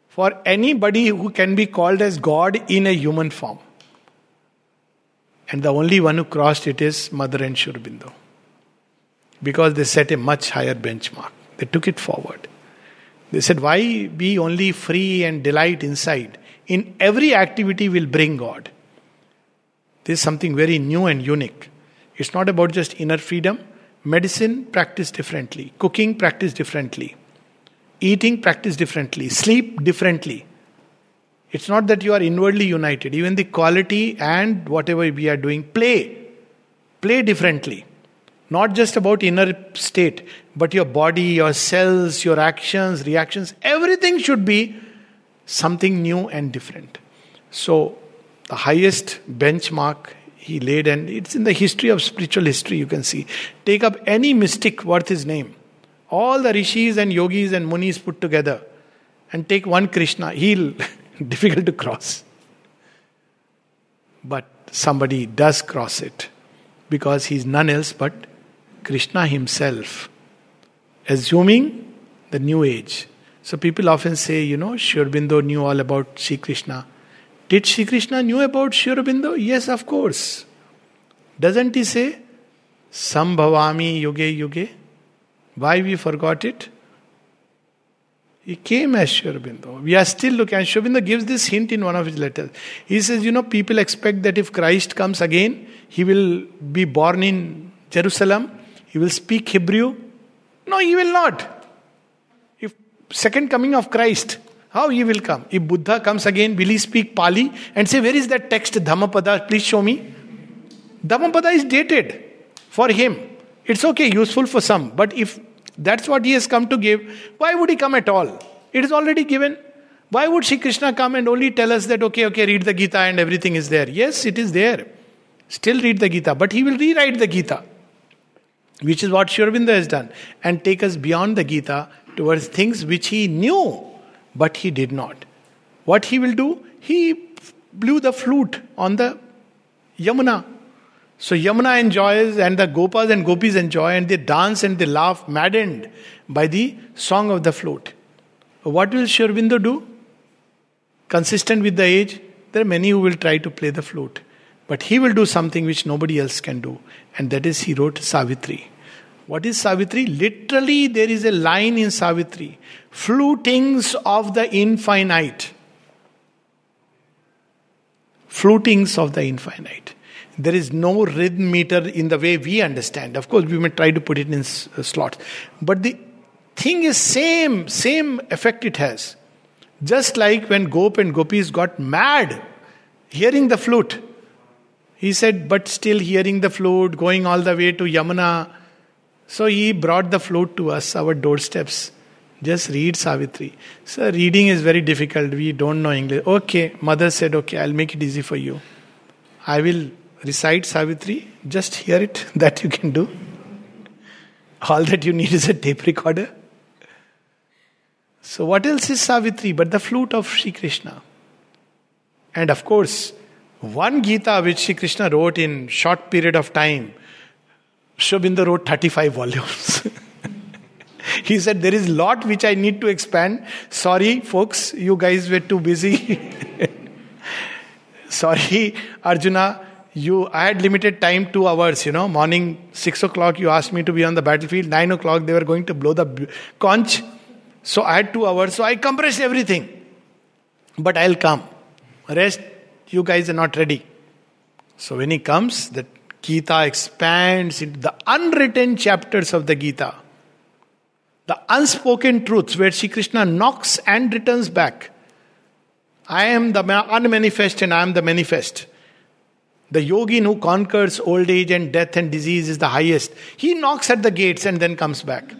A: for anybody who can be called as God in a human form. And the only one who crossed it is Mother and Sri Aurobindo. Because they set a much higher benchmark. They took it forward. They said, Why be only free and delight inside? In every activity will bring God. This is something very new and unique. It's not about just inner freedom. Medicine, practice differently. Cooking, practice differently. Eating, practice differently. Sleep, differently. It's not that you are inwardly united. Even the quality and whatever we are doing, play. Play differently. Not just about inner state, but your body, your cells, your actions, reactions, everything should be something new and different. So, the highest benchmark he laid, and it's in the history of spiritual history, you can see. Take up any mystic worth his name, all the rishis and yogis and munis put together, and take one Krishna. He'll difficult to cross. But somebody does cross it because he's none else but Krishna himself, assuming the new age. So people often say, you know, Sri knew all about Sri Krishna. Did Sri Krishna knew about Sri? Yes, of course. Doesn't he say, Sambhavami yuge yuge? Why we forgot it? He came as Sri. We are still looking, and Sri gives this hint in one of his letters. He says, you know, people expect that if Christ comes again, he will be born in Jerusalem, he will speak Hebrew. No, he will not. Second coming of Christ, how he will come? If Buddha comes again, will he speak Pali and say, Where is that text Dhammapada? Please show me. Dhammapada is dated for him. It's okay, useful for some. But if that's what he has come to give, why would he come at all? It is already given. Why would Sri Krishna come and only tell us that, okay, okay, read the Gita and everything is there? Yes, it is there. Still read the Gita, but he will rewrite the Gita which is what Sri Aurobindo has done, and take us beyond the Gita towards things which he knew, but he did not. What he will do? He blew the flute on the Yamuna. So Yamuna enjoys, and the Gopas and Gopis enjoy, and they dance and they laugh, maddened by the song of the flute. What will Sri Aurobindo do? Consistent with the age, there are many who will try to play the flute. But he will do something which nobody else can do, and that is he wrote Savitri. What is Savitri? Literally, there is a line in Savitri flutings of the infinite. Flutings of the infinite. There is no rhythm meter in the way we understand. Of course, we may try to put it in uh, slots. But the thing is same, same effect it has. Just like when Gop and Gopis got mad hearing the flute. He said, but still hearing the flute, going all the way to Yamuna. So he brought the flute to us, our doorsteps. Just read Savitri. So reading is very difficult. We don't know English. Okay, mother said, okay, I'll make it easy for you. I will recite Savitri. Just hear it. That you can do. All that you need is a tape recorder. So what else is Savitri but the flute of Sri Krishna? And of course, one Gita which Sri Krishna wrote in short period of time, Sri Aurobindo wrote 35 volumes. he said, There is lot which I need to expand. Sorry, folks, you guys were too busy. Sorry, Arjuna, you I had limited time, two hours, you know. Morning, six o'clock, you asked me to be on the battlefield. Nine o'clock, they were going to blow the conch. So I had two hours, so I compressed everything. But I'll come. Rest you guys are not ready. So when he comes, the Gita expands into the unwritten chapters of the Gita. The unspoken truths where Sri Krishna knocks and returns back. I am the unmanifest and I am the manifest. The yogin who conquers old age and death and disease is the highest. He knocks at the gates and then comes back.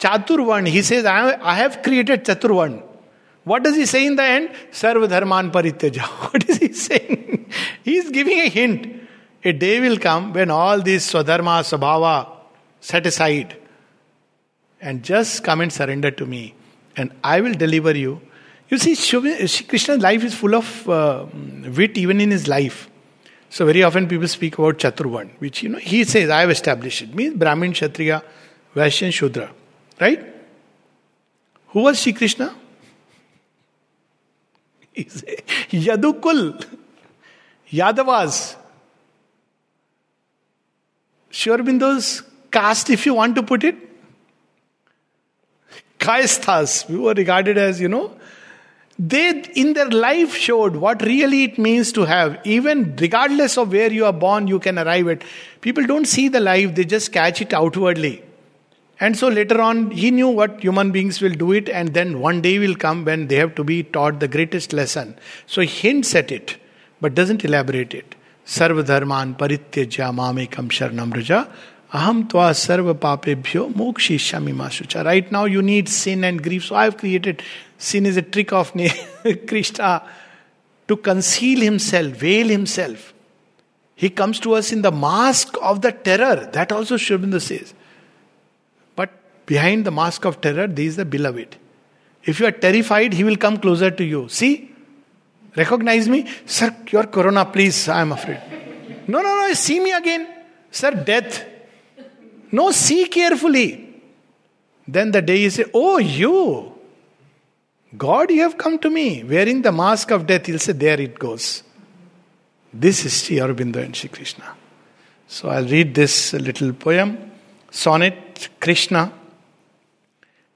A: Chaturvan, he says, I have created Chaturvan. What does he say in the end? Sarva dharman parityaja. What is he saying? he is giving a hint. A day will come when all these swadharma, sabhava set aside and just come and surrender to me and I will deliver you. You see, Krishna's life is full of uh, wit even in his life. So very often people speak about Chaturvan, which you know he says, I have established it. Means Brahmin, Kshatriya, Vaishya, Shudra. Right? Who was Sri Krishna? Yadukul, Yadavas. Sri Aurobindo's caste, if you want to put it, Kayasthas, we were regarded as, you know, they in their life showed what really it means to have. Even regardless of where you are born, you can arrive at. People don't see the life, they just catch it outwardly. And so later on, he knew what human beings will do it, and then one day will come when they have to be taught the greatest lesson. So he hints at it, but doesn't elaborate it. Sarva dharman parityajya mamekam sharnam aham tva sarva papebhyo mokshishami masucha. Right now you need sin and grief, so I have created sin is a trick of Krishna to conceal himself, veil himself. He comes to us in the mask of the terror. That also Sri Aurobindo says. Behind the mask of terror, there is the beloved. If you are terrified, he will come closer to you. See? Recognize me? Sir, your corona, please, I am afraid. No, no, no, see me again. Sir, death. No, see carefully. Then the day you say, Oh, you. God, you have come to me. Wearing the mask of death, he'll say, There it goes. This is Sri Aurobindo and Sri Krishna. So I'll read this little poem, sonnet, Krishna.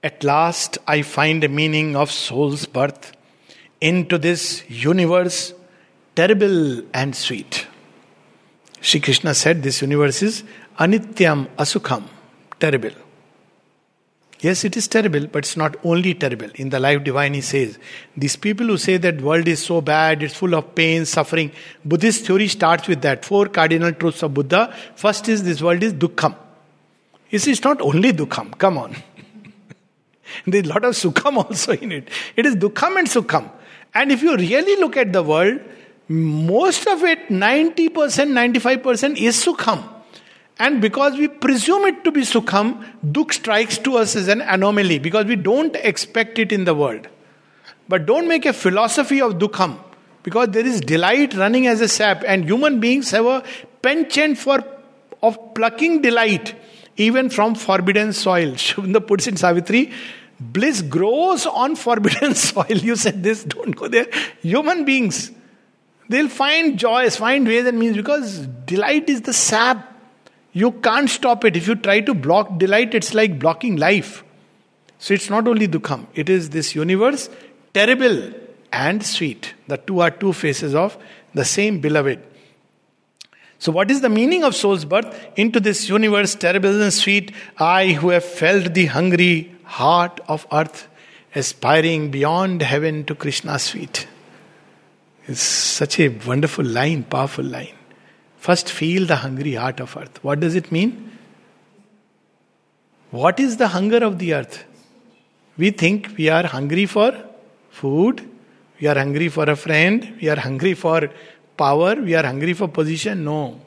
A: At last, I find a meaning of soul's birth into this universe, terrible and sweet. Sri Krishna said this universe is anityam asukham, terrible. Yes, it is terrible, but it's not only terrible. In the Life Divine, he says, these people who say that world is so bad, it's full of pain, suffering. Buddhist theory starts with that. Four cardinal truths of Buddha. First is this world is dukkham. You see, it's not only dukkham. Come on. There's a lot of sukham also in it. It is dukkham and sukham. And if you really look at the world, most of it, 90%, 95% is sukham. And because we presume it to be sukham, dukh strikes to us as an anomaly because we don't expect it in the world. But don't make a philosophy of dukkham because there is delight running as a sap, and human beings have a penchant for of plucking delight even from forbidden soil. Aurobindo puts in Savitri, Bliss grows on forbidden soil. You said this, don't go there. Human beings, they'll find joys, find ways and means because delight is the sap. You can't stop it. If you try to block delight, it's like blocking life. So it's not only dukkham, it is this universe, terrible and sweet. The two are two faces of the same beloved. So, what is the meaning of soul's birth? Into this universe, terrible and sweet, I who have felt the hungry heart of earth aspiring beyond heaven to Krishna's feet. It's such a wonderful line, powerful line. First, feel the hungry heart of earth. What does it mean? What is the hunger of the earth? We think we are hungry for food, we are hungry for a friend, we are hungry for power, we are hungry for position. No,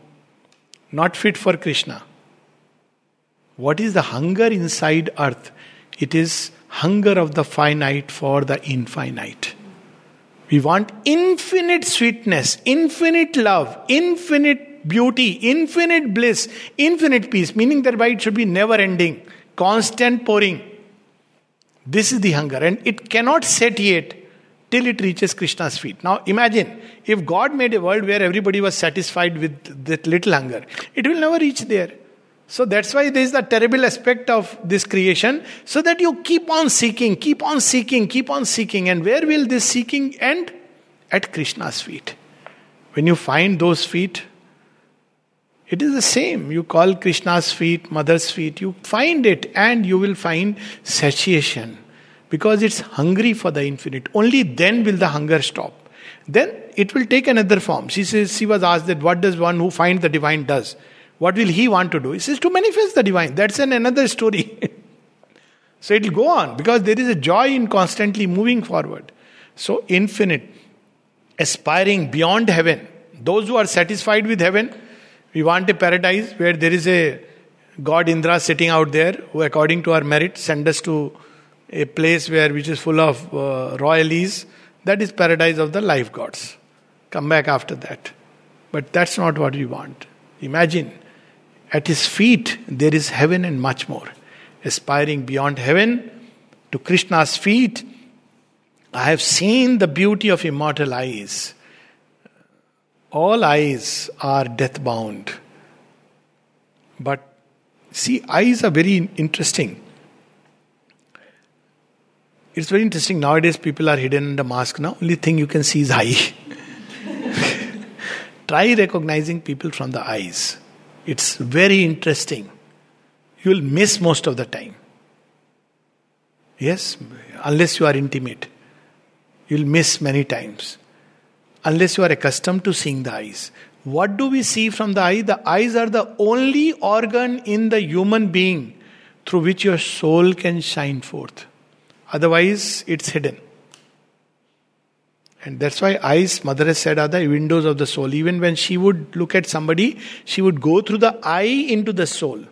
A: not fit for Krishna. What is the hunger inside earth? It is hunger of the finite for the infinite. We want infinite sweetness, infinite love, infinite beauty, infinite bliss, infinite peace, meaning thereby it should be never ending, constant pouring. This is the hunger, and it cannot satiate till it reaches Krishna's feet. Now imagine if God made a world where everybody was satisfied with that little hunger, it will never reach there. So that's why there is the terrible aspect of this creation, so that you keep on seeking, keep on seeking, keep on seeking. And where will this seeking end? At Krishna's feet. When you find those feet, it is the same. You call Krishna's feet, mother's feet, you find it, and you will find satiation because it's hungry for the infinite. Only then will the hunger stop. Then it will take another form. She says she was asked that what does one who finds the divine does? What will he want to do? He says to manifest the divine. That's an another story. so it will go on because there is a joy in constantly moving forward. So infinite, aspiring beyond heaven. Those who are satisfied with heaven, we want a paradise where there is a God Indra sitting out there who, according to our merit, send us to a place where which is full of uh. That is paradise of the life gods. Come back after that. But that's not what we want. Imagine at his feet, there is heaven and much more. Aspiring beyond heaven to Krishna's feet, I have seen the beauty of immortal eyes. All eyes are death bound. But see, eyes are very interesting. It's very interesting. Nowadays, people are hidden in the mask now. Only thing you can see is eye. Try recognizing people from the eyes. It's very interesting. you'll miss most of the time. Yes, unless you are intimate, you'll miss many times. Unless you are accustomed to seeing the eyes. What do we see from the eye? The eyes are the only organ in the human being through which your soul can shine forth. Otherwise, it's hidden. And that's why eyes, mother has said, are the windows of the soul. Even when she would look at somebody, she would go through the eye into the soul.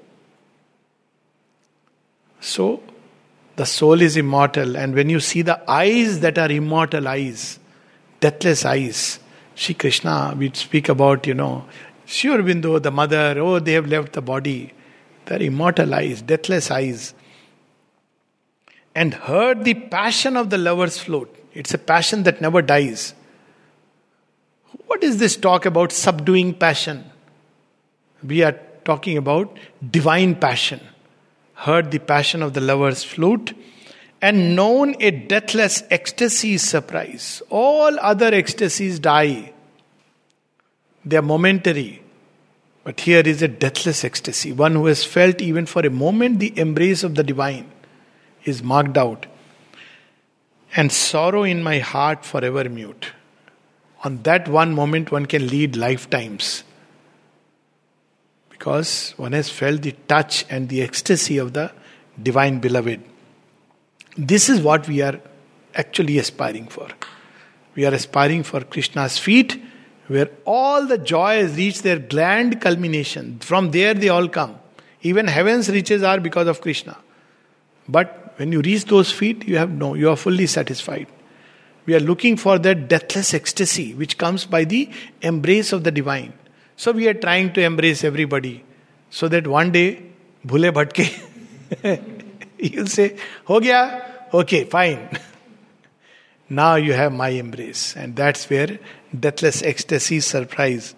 A: So, the soul is immortal. And when you see the eyes that are immortal eyes, deathless eyes, Shri Krishna, we speak about, you know, Sri Aurobindo, the mother, oh, they have left the body. They're immortal eyes, deathless eyes. And heard the passion of the lover's float. It's a passion that never dies. What is this talk about subduing passion? We are talking about divine passion. Heard the passion of the lover's flute and known a deathless ecstasy surprise. All other ecstasies die, they are momentary. But here is a deathless ecstasy. One who has felt even for a moment the embrace of the divine is marked out. And sorrow in my heart forever mute. On that one moment, one can lead lifetimes. Because one has felt the touch and the ecstasy of the divine beloved. This is what we are actually aspiring for. We are aspiring for Krishna's feet, where all the joys reach their grand culmination. From there, they all come. Even heaven's riches are because of Krishna. But when you reach those feet, you have no, you are fully satisfied. We are looking for that deathless ecstasy which comes by the embrace of the divine. So we are trying to embrace everybody so that one day, bhule bhatke, You'll say, Ho gaya? Okay, fine. now you have my embrace. And that's where deathless ecstasy surprise.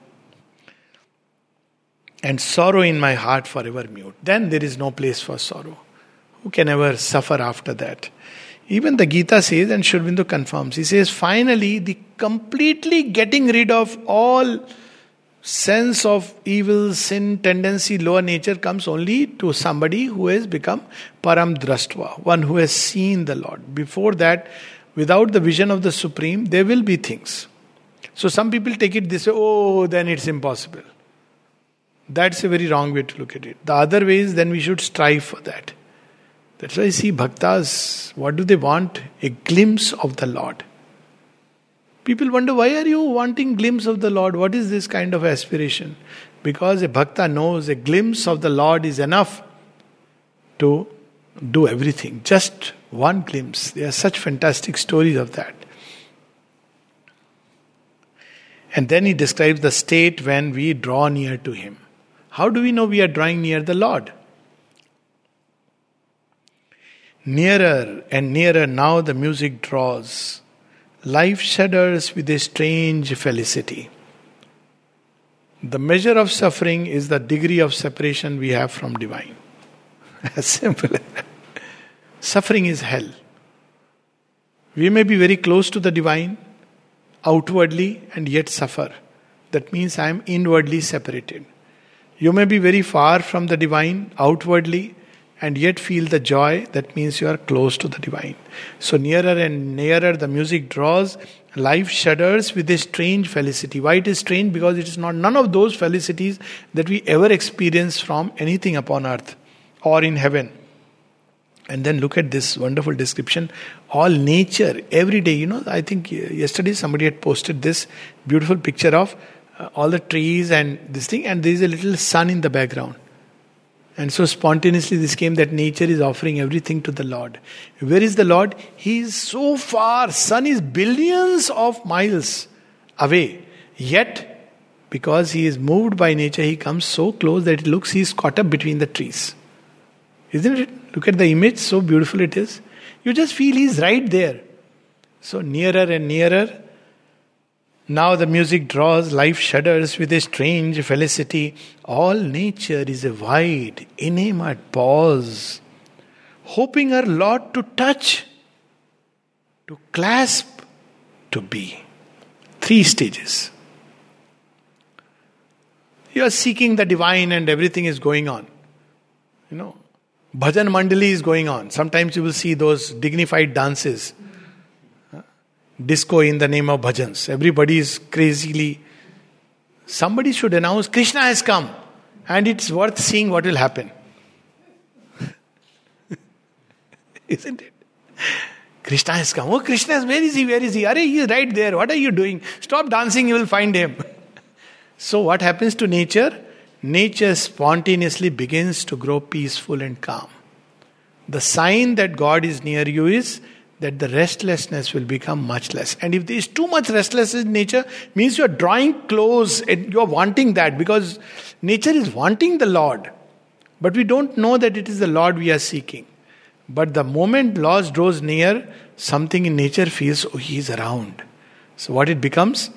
A: And sorrow in my heart forever mute. Then there is no place for sorrow. Who can ever suffer after that? Even the Gita says, and Sri Aurobindo confirms, he says, finally, the completely getting rid of all sense of evil, sin, tendency, lower nature comes only to somebody who has become param drastva, one who has seen the Lord. Before that, without the vision of the Supreme, there will be things. So some people take it this way, oh, then it's impossible. That's a very wrong way to look at it. The other way is then we should strive for that. That's why I see bhaktas, what do they want? A glimpse of the Lord. People wonder, why are you wanting glimpse of the Lord? What is this kind of aspiration? Because a bhakta knows a glimpse of the Lord is enough to do everything. Just one glimpse. There are such fantastic stories of that. And then he describes the state when we draw near to him. How do we know we are drawing near the Lord? Nearer and nearer now the music draws life shudders with a strange felicity. The measure of suffering is the degree of separation we have from divine. As simple. Suffering is hell. We may be very close to the divine outwardly and yet suffer. That means I am inwardly separated. You may be very far from the divine outwardly and yet feel the joy, that means you are close to the divine. So, nearer and nearer the music draws, life shudders with a strange felicity. Why it is strange? Because it is not none of those felicities that we ever experience from anything upon earth or in heaven. And then look at this wonderful description. All nature, every day, you know, I think yesterday somebody had posted this beautiful picture of uh, all the trees and this thing, and there is a little sun in the background. And so spontaneously this came that nature is offering everything to the Lord. Where is the Lord? He is so far. Sun is billions of miles away. Yet, because he is moved by nature, he comes so close that it looks he is caught up between the trees. Isn't it? Look at the image, so beautiful it is. You just feel he's right there. So nearer and nearer, now the music draws, life shudders with a strange felicity. All nature is a wide, inanimate pause, hoping her Lord to touch, to clasp, to be. Three stages. You are seeking the divine and everything is going on. You know, Bhajan Mandali is going on. Sometimes you will see those dignified dances. Disco in the name of bhajans. Everybody is crazily. Somebody should announce Krishna has come. And it's worth seeing what will happen. Isn't it? Krishna has come. Oh, Krishna is, where is he? Where is he? Are he is right there. What are you doing? Stop dancing, you will find him. so, what happens to nature? Nature spontaneously begins to grow peaceful and calm. The sign that God is near you is that the restlessness will become much less. And if there is too much restlessness in nature, means you are drawing close and you are wanting that because nature is wanting the Lord. But we don't know that it is the Lord we are seeking. But the moment loss draws near, something in nature feels, oh, he is around. So what it becomes?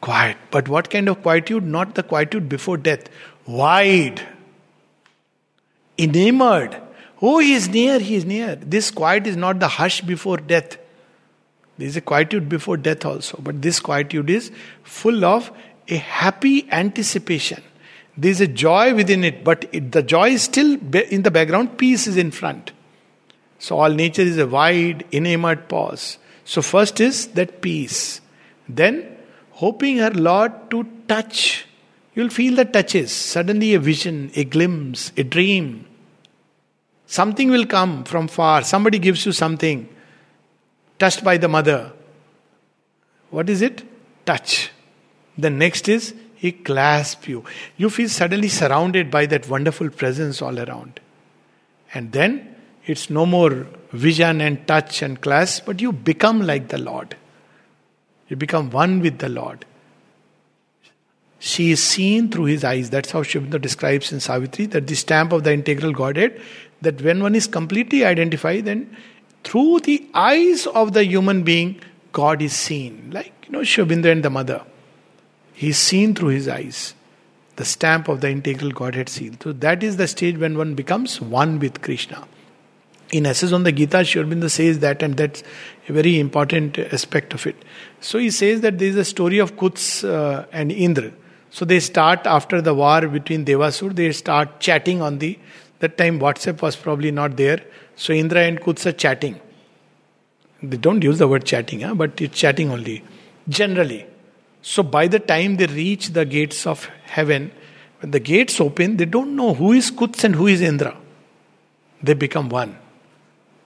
A: Quiet. But what kind of quietude? Not the quietude before death. Wide. Enamored. Oh, he is near, he is near. This quiet is not the hush before death. There is a quietude before death also. But this quietude is full of a happy anticipation. There is a joy within it, but it, the joy is still in the background, peace is in front. So all nature is a wide, inanimate pause. So first is that peace. Then hoping her Lord to touch. You'll feel the touches. Suddenly a vision, a glimpse, a dream. Something will come from far. Somebody gives you something. Touched by the mother. What is it? Touch. The next is he clasps you. You feel suddenly surrounded by that wonderful presence all around. And then it's no more vision and touch and clasp, but you become like the Lord. You become one with the Lord. She is seen through his eyes. That's how Sri describes in Savitri that the stamp of the integral Godhead, that when one is completely identified, then through the eyes of the human being, God is seen. Like, you know, Aurobindo and the mother. He is seen through his eyes. The stamp of the integral Godhead seal. So that is the stage when one becomes one with Krishna in Essays on the Gita, Aurobindo says that, and that's a very important aspect of it. So he says that there is a story of Kuts uh, and Indra. So they start after the war between Devasur, they start chatting on the. That time WhatsApp was probably not there. So Indra and Kuts are chatting. They don't use the word chatting, huh? but it's chatting only. Generally. So by the time they reach the gates of heaven, when the gates open, they don't know who is Kuts and who is Indra. They become one.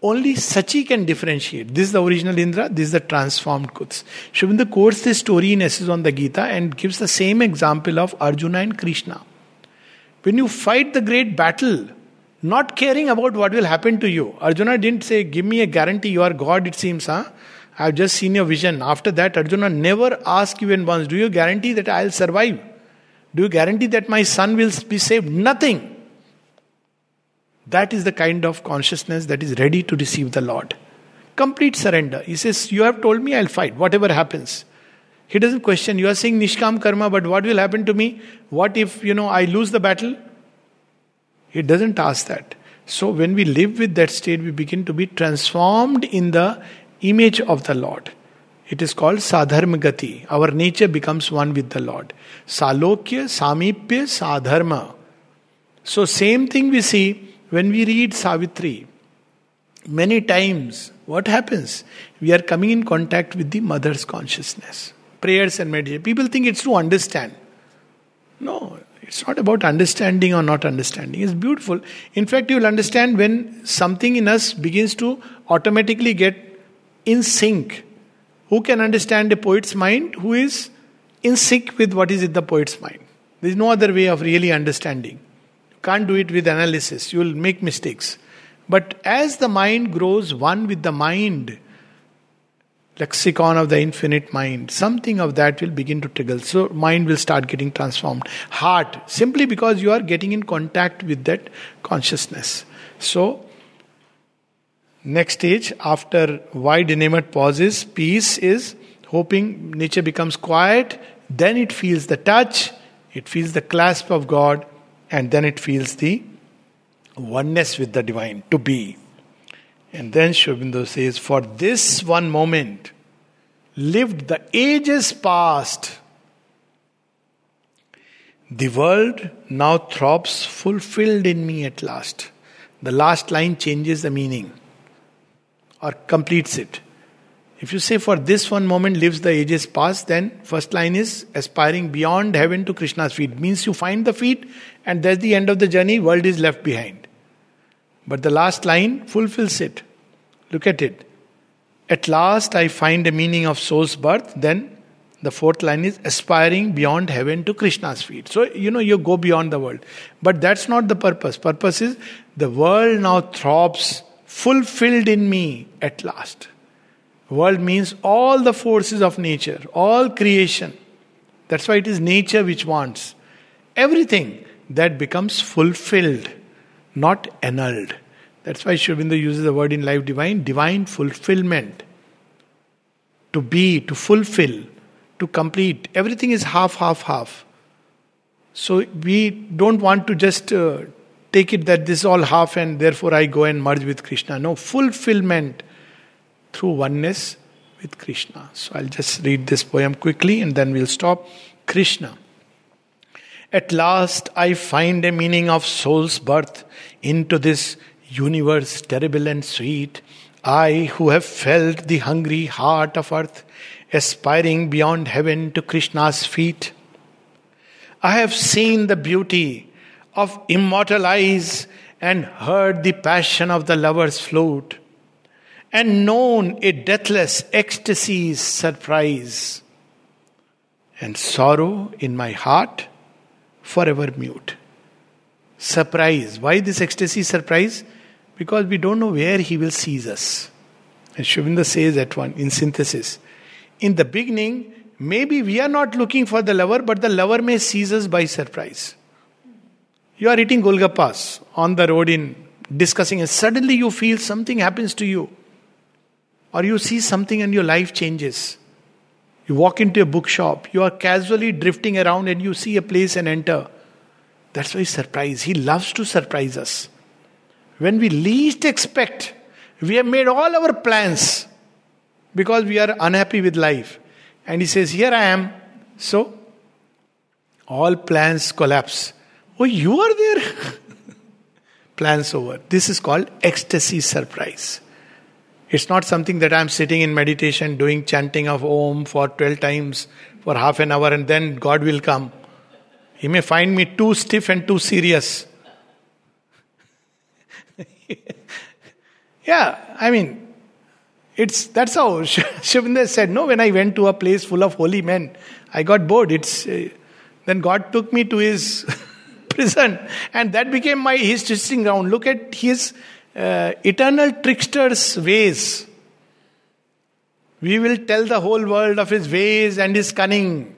A: Only Sachi can differentiate. This is the original Indra, this is the transformed Kuts. Aurobindo quotes this story in Essays on the Gita and gives the same example of Arjuna and Krishna. When you fight the great battle, not caring about what will happen to you, Arjuna didn't say, Give me a guarantee you are God, it seems, huh? I've just seen your vision. After that, Arjuna never asked in once, Do you guarantee that I'll survive? Do you guarantee that my son will be saved? Nothing. That is the kind of consciousness that is ready to receive the Lord. Complete surrender. He says, You have told me I'll fight, whatever happens. He doesn't question. You are saying Nishkam Karma, but what will happen to me? What if, you know, I lose the battle? He doesn't ask that. So when we live with that state, we begin to be transformed in the image of the Lord. It is called Sadharma Gati. Our nature becomes one with the Lord. Salokya, Samipya, Sadharma. So same thing we see when we read Savitri, many times what happens? We are coming in contact with the mother's consciousness. Prayers and meditation. People think it's to understand. No, it's not about understanding or not understanding. It's beautiful. In fact, you will understand when something in us begins to automatically get in sync. Who can understand a poet's mind who is in sync with what is in the poet's mind? There is no other way of really understanding. You Can't do it with analysis, you will make mistakes. But as the mind grows one with the mind, lexicon of the infinite mind, something of that will begin to trigger. So, mind will start getting transformed. Heart, simply because you are getting in contact with that consciousness. So, next stage after wide inanimate pauses, peace is hoping nature becomes quiet, then it feels the touch, it feels the clasp of God, and then it feels the oneness with the divine to be. And then Sri says, For this one moment lived the ages past. The world now throbs fulfilled in me at last. the last line changes the meaning or completes it. If you say, For this one moment lives the ages past, then first line is aspiring beyond heaven to Krishna's feet. Means you find the feet, and that's the end of the journey, world is left behind. But the last line fulfills it. Look at it. At last I find a meaning of soul's birth, then the fourth line is aspiring beyond heaven to Krishna's feet. So, you know, you go beyond the world. But that's not the purpose. Purpose is the world now throbs fulfilled in me at last. World means all the forces of nature, all creation. That's why it is nature which wants. Everything that becomes fulfilled, not annulled. That's why Aurobindo uses the word in Life Divine divine fulfillment. To be, to fulfill, to complete. Everything is half, half, half. So we don't want to just uh, take it that this is all half and therefore I go and merge with Krishna. No, fulfillment through oneness with Krishna. So I'll just read this poem quickly and then we'll stop. Krishna. At last I find a meaning of soul's birth into this universe terrible and sweet. I who have felt the hungry heart of earth aspiring beyond heaven to Krishna's feet. I have seen the beauty of immortal eyes and heard the passion of the lover's flute and known a deathless ecstasy's surprise, and sorrow in my heart forever mute. Surprise. Why this ecstasy surprise? Because we don't know where he will seize us. And Aurobindo says that one in synthesis. In the beginning, maybe we are not looking for the lover, but the lover may seize us by surprise. You are eating Golgappas on the road in discussing, and suddenly you feel something happens to you or you see something and your life changes. You walk into a bookshop, you are casually drifting around and you see a place and enter. That's why surprise. He loves to surprise us. When we least expect, we have made all our plans because we are unhappy with life. And he says, Here I am. So, all plans collapse. Oh, you are there? plans over. This is called ecstasy surprise. It's not something that I'm sitting in meditation doing chanting of Om for 12 times for half an hour and then God will come. He may find me too stiff and too serious. yeah, I mean, it's that's how Aurobindo said. No, when I went to a place full of holy men, I got bored. It's uh, then God took me to His prison, and that became my his testing ground. Look at His uh, eternal trickster's ways. We will tell the whole world of his ways and his cunning.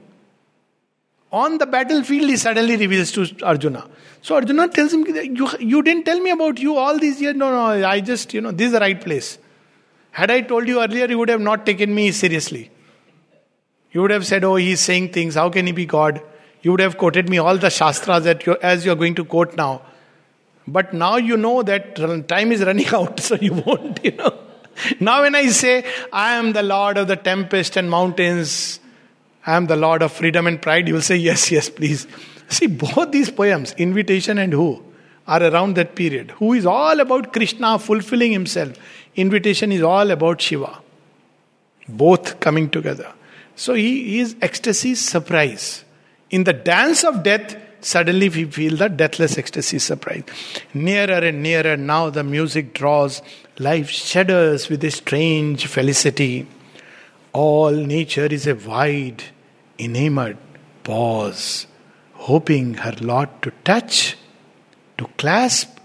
A: On the battlefield, he suddenly reveals to Arjuna. So Arjuna tells him, you, you didn't tell me about you all these years. No, no, I just, you know, this is the right place. Had I told you earlier, you would have not taken me seriously. You would have said, oh, he's saying things. How can he be God? You would have quoted me all the Shastras that you as you're going to quote now. But now you know that time is running out, so you won't, you know. Now, when I say, I am the Lord of the tempest and mountains, I am the Lord of freedom and pride, you will say, Yes, yes, please. See, both these poems, Invitation and Who, are around that period. Who is all about Krishna fulfilling himself. Invitation is all about Shiva. Both coming together. So he is ecstasy, surprise. In the dance of death, Suddenly we feel the deathless ecstasy surprise. Nearer and nearer now the music draws, life shudders with a strange felicity. All nature is a wide, enamored pause, hoping her lot to touch, to clasp,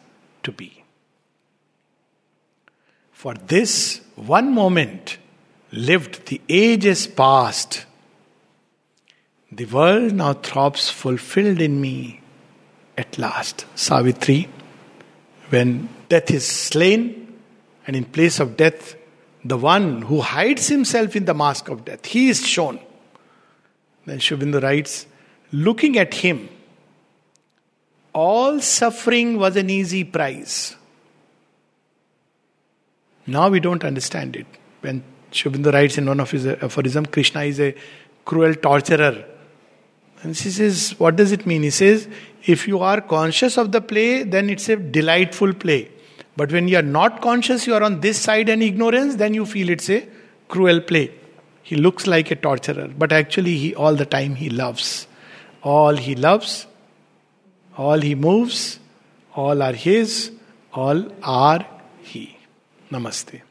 A: to be. For this one moment lived the ages past the world now throbs fulfilled in me at last. Savitri, when death is slain, and in place of death, the one who hides himself in the mask of death, he is shown. Then Sri writes, looking at him, all suffering was an easy prize. Now we don't understand it. When Sri writes in one of his aphorisms, Krishna is a cruel torturer and she says, What does it mean? He says, If you are conscious of the play, then it's a delightful play. But when you are not conscious, you are on this side and ignorance, then you feel it's a cruel play. He looks like a torturer, but actually, he all the time he loves. All he loves, all he moves, all are his, all are he. Namaste.